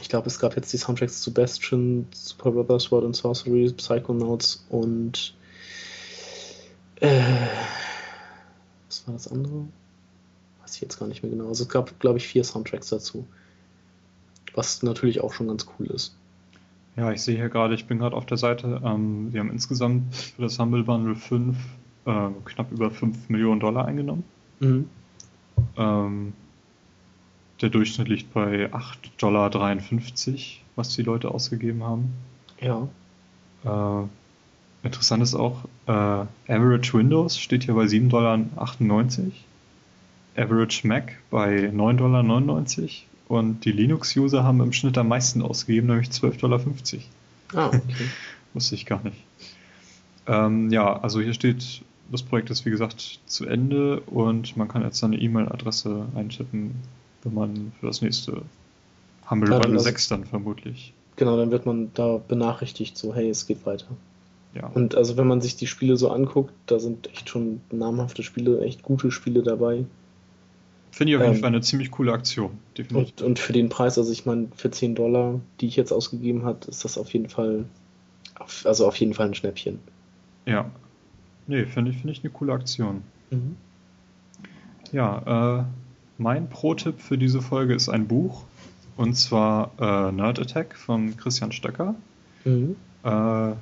ich glaube, es gab jetzt die Soundtracks zu Bastion, Super Brothers, Sword and Sorcery, Psychonauts und äh, was war das andere? Weiß ich jetzt gar nicht mehr genau. Also es gab, glaube ich, vier Soundtracks dazu. Was natürlich auch schon ganz cool ist. Ja, ich sehe hier gerade, ich bin gerade auf der Seite, ähm, wir haben insgesamt für das Humble Bundle 5 äh, knapp über 5 Millionen Dollar eingenommen. Mhm. Ähm, der Durchschnitt liegt bei 8,53 Dollar, was die Leute ausgegeben haben. Ja. Äh, interessant ist auch, äh, Average Windows steht hier bei 7,98 Dollar. Average Mac bei 9,99 Dollar. Und die Linux-User haben im Schnitt am meisten ausgegeben, nämlich 12,50 Dollar. Ah, okay. Wusste ich gar nicht. Ähm, ja, also hier steht, das Projekt ist wie gesagt zu Ende und man kann jetzt seine E-Mail-Adresse eintippen, wenn man für das nächste Humble Ja, Bundle das- 6 dann vermutlich. Genau, dann wird man da benachrichtigt, so, hey, es geht weiter. Ja. Und also wenn man sich die Spiele so anguckt, da sind echt schon namhafte Spiele, echt gute Spiele dabei. Finde ich auf jeden ähm, Fall eine ziemlich coole Aktion. Definitiv. Und, und für den Preis, also ich meine, für 10 Dollar, die ich jetzt ausgegeben habe, ist das auf jeden Fall, also auf jeden Fall ein Schnäppchen. Ja. Nee, finde ich, finde ich eine coole Aktion. Ja, äh, mein Pro-Tipp für diese Folge ist ein Buch. Und zwar äh, Nerd Attack von Christian Stöcker. Mhm. Äh,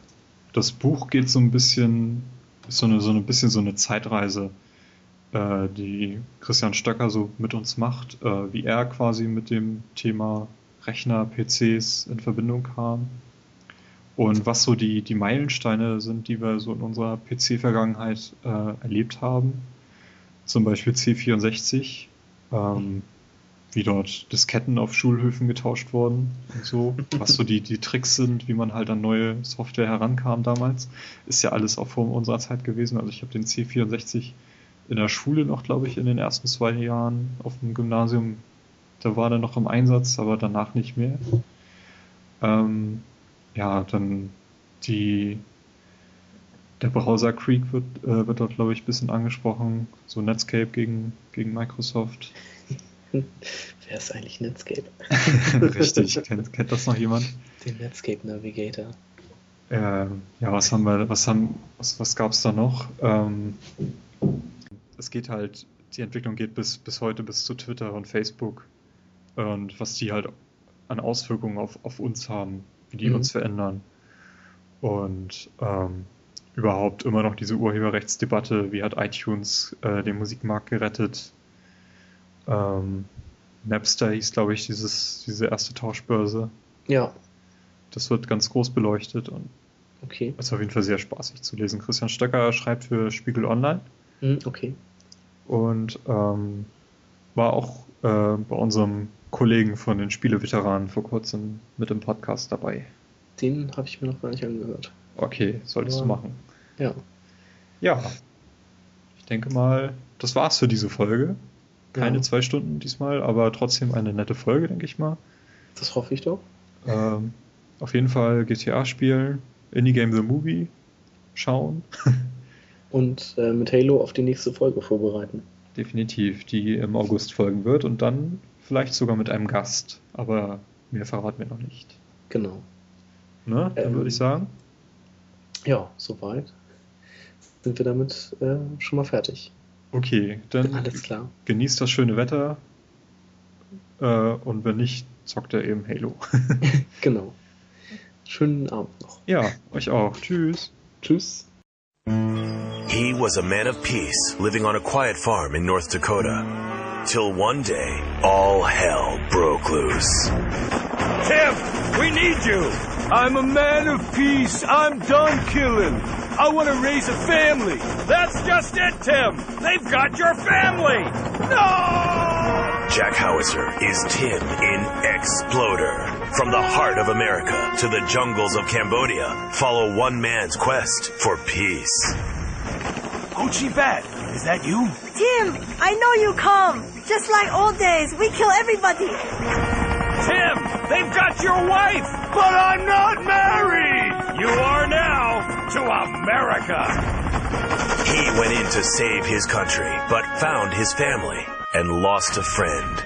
das Buch geht so ein bisschen, ist so eine, so ein bisschen so eine Zeitreise, äh, die Christian Stöcker so mit uns macht, äh, wie er quasi mit dem Thema Rechner, PCs in Verbindung kam. Und was so die, die Meilensteine sind, die wir so in unserer PC-Vergangenheit äh, erlebt haben. Zum Beispiel C64, ähm, wie dort Disketten auf Schulhöfen getauscht wurden und so. Was so die, die Tricks sind, wie man halt an neue Software herankam damals. Ist ja alles auch vor unserer Zeit gewesen. Also ich habe den C64 in der Schule noch, glaube ich, in den ersten zwei Jahren auf dem Gymnasium. Da war der noch im Einsatz, aber danach nicht mehr. Ähm, ja, dann die der Browser Creek wird, äh, wird dort, glaube ich, ein bisschen angesprochen. So Netscape gegen, gegen Microsoft. Wer ist eigentlich Netscape? Richtig, kennt, kennt das noch jemand? Den Netscape Navigator. Ähm, ja, was haben wir, was haben, was, was gab's da noch? Ähm, es geht halt, die Entwicklung geht bis, bis heute bis zu Twitter und Facebook und was die halt an Auswirkungen auf, auf uns haben, wie die Mhm. uns verändern. Und ähm, überhaupt immer noch diese Urheberrechtsdebatte, wie hat iTunes äh, den Musikmarkt gerettet? Ähm, Napster hieß, glaube ich, dieses, diese erste Tauschbörse. Ja, Das wird ganz groß beleuchtet und okay. ist auf jeden Fall sehr spaßig zu lesen. Christian Stöcker schreibt für Spiegel Online Hm, okay. und ähm, war auch äh, bei unserem Kollegen von den Spieleveteranen vor kurzem mit im Podcast dabei. Den habe ich mir noch gar nicht angehört. Okay, solltest du Ja. machen. Ja. Ja, ich denke mal, das war's für diese Folge. Keine Ja. zwei Stunden diesmal, aber trotzdem eine nette Folge, denke ich mal. Das hoffe ich doch. Ähm, auf jeden Fall GTA spielen, Indie Game The Movie schauen. Und äh, mit Halo auf die nächste Folge vorbereiten. Definitiv, die im August folgen wird und dann vielleicht sogar mit einem Gast, aber mehr verraten wir noch nicht. Genau. Ne? Dann Ähm, würde ich sagen, Ja, soweit. Sind wir damit äh, schon mal fertig. okay, dann Alles klar. genießt das schöne Wetter äh, und wenn nicht, zockt er eben Halo. Genau. Schönen Abend noch. ja, euch auch. Tschüss. Tschüss. He was a man of peace, living on a quiet farm in North Dakota. Till one day, all hell broke loose. Tim, we need you. I'm a man of peace. I'm done killing. I want to raise a family. That's just it, Tim. They've got your family. No! Jack Howitzer is Tim in Exploder. From the heart of America to the jungles of Cambodia, follow one man's quest for peace. Ho Chi Bat, is that you? Tim, I know you come. Just like old days, we kill everybody. Tim, they've got your wife, but I'm not married. You are now to America. He went in to save his country, but found his family and lost a friend.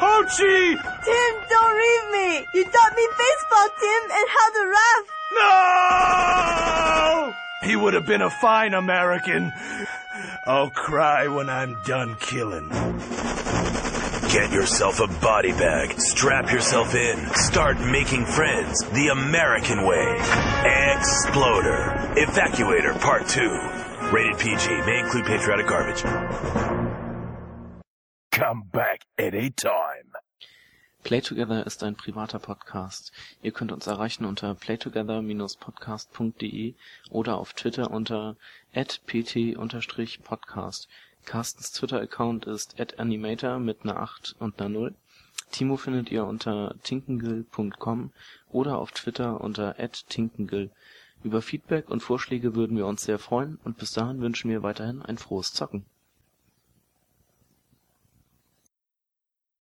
Ho Chi! Tim, don't leave me. You taught me baseball, Tim, and how to laugh. No! He would have been a fine American. I'll cry when I'm done killing. Get yourself a body bag, strap yourself in, start making friends the American way. Exploder. Evacuator Part 2. Rated PG. May include patriotic garbage. Come back anytime. Playtogether ist ein privater Podcast. Ihr könnt uns erreichen unter playtogether-podcast.de oder auf Twitter unter pt-podcast. Carstens Twitter-Account ist @animator mit einer 8 und einer 0. Timo findet ihr unter tinkengill.com oder auf Twitter unter @tinkengill. Über Feedback und Vorschläge würden wir uns sehr freuen und bis dahin wünschen wir weiterhin ein frohes Zocken.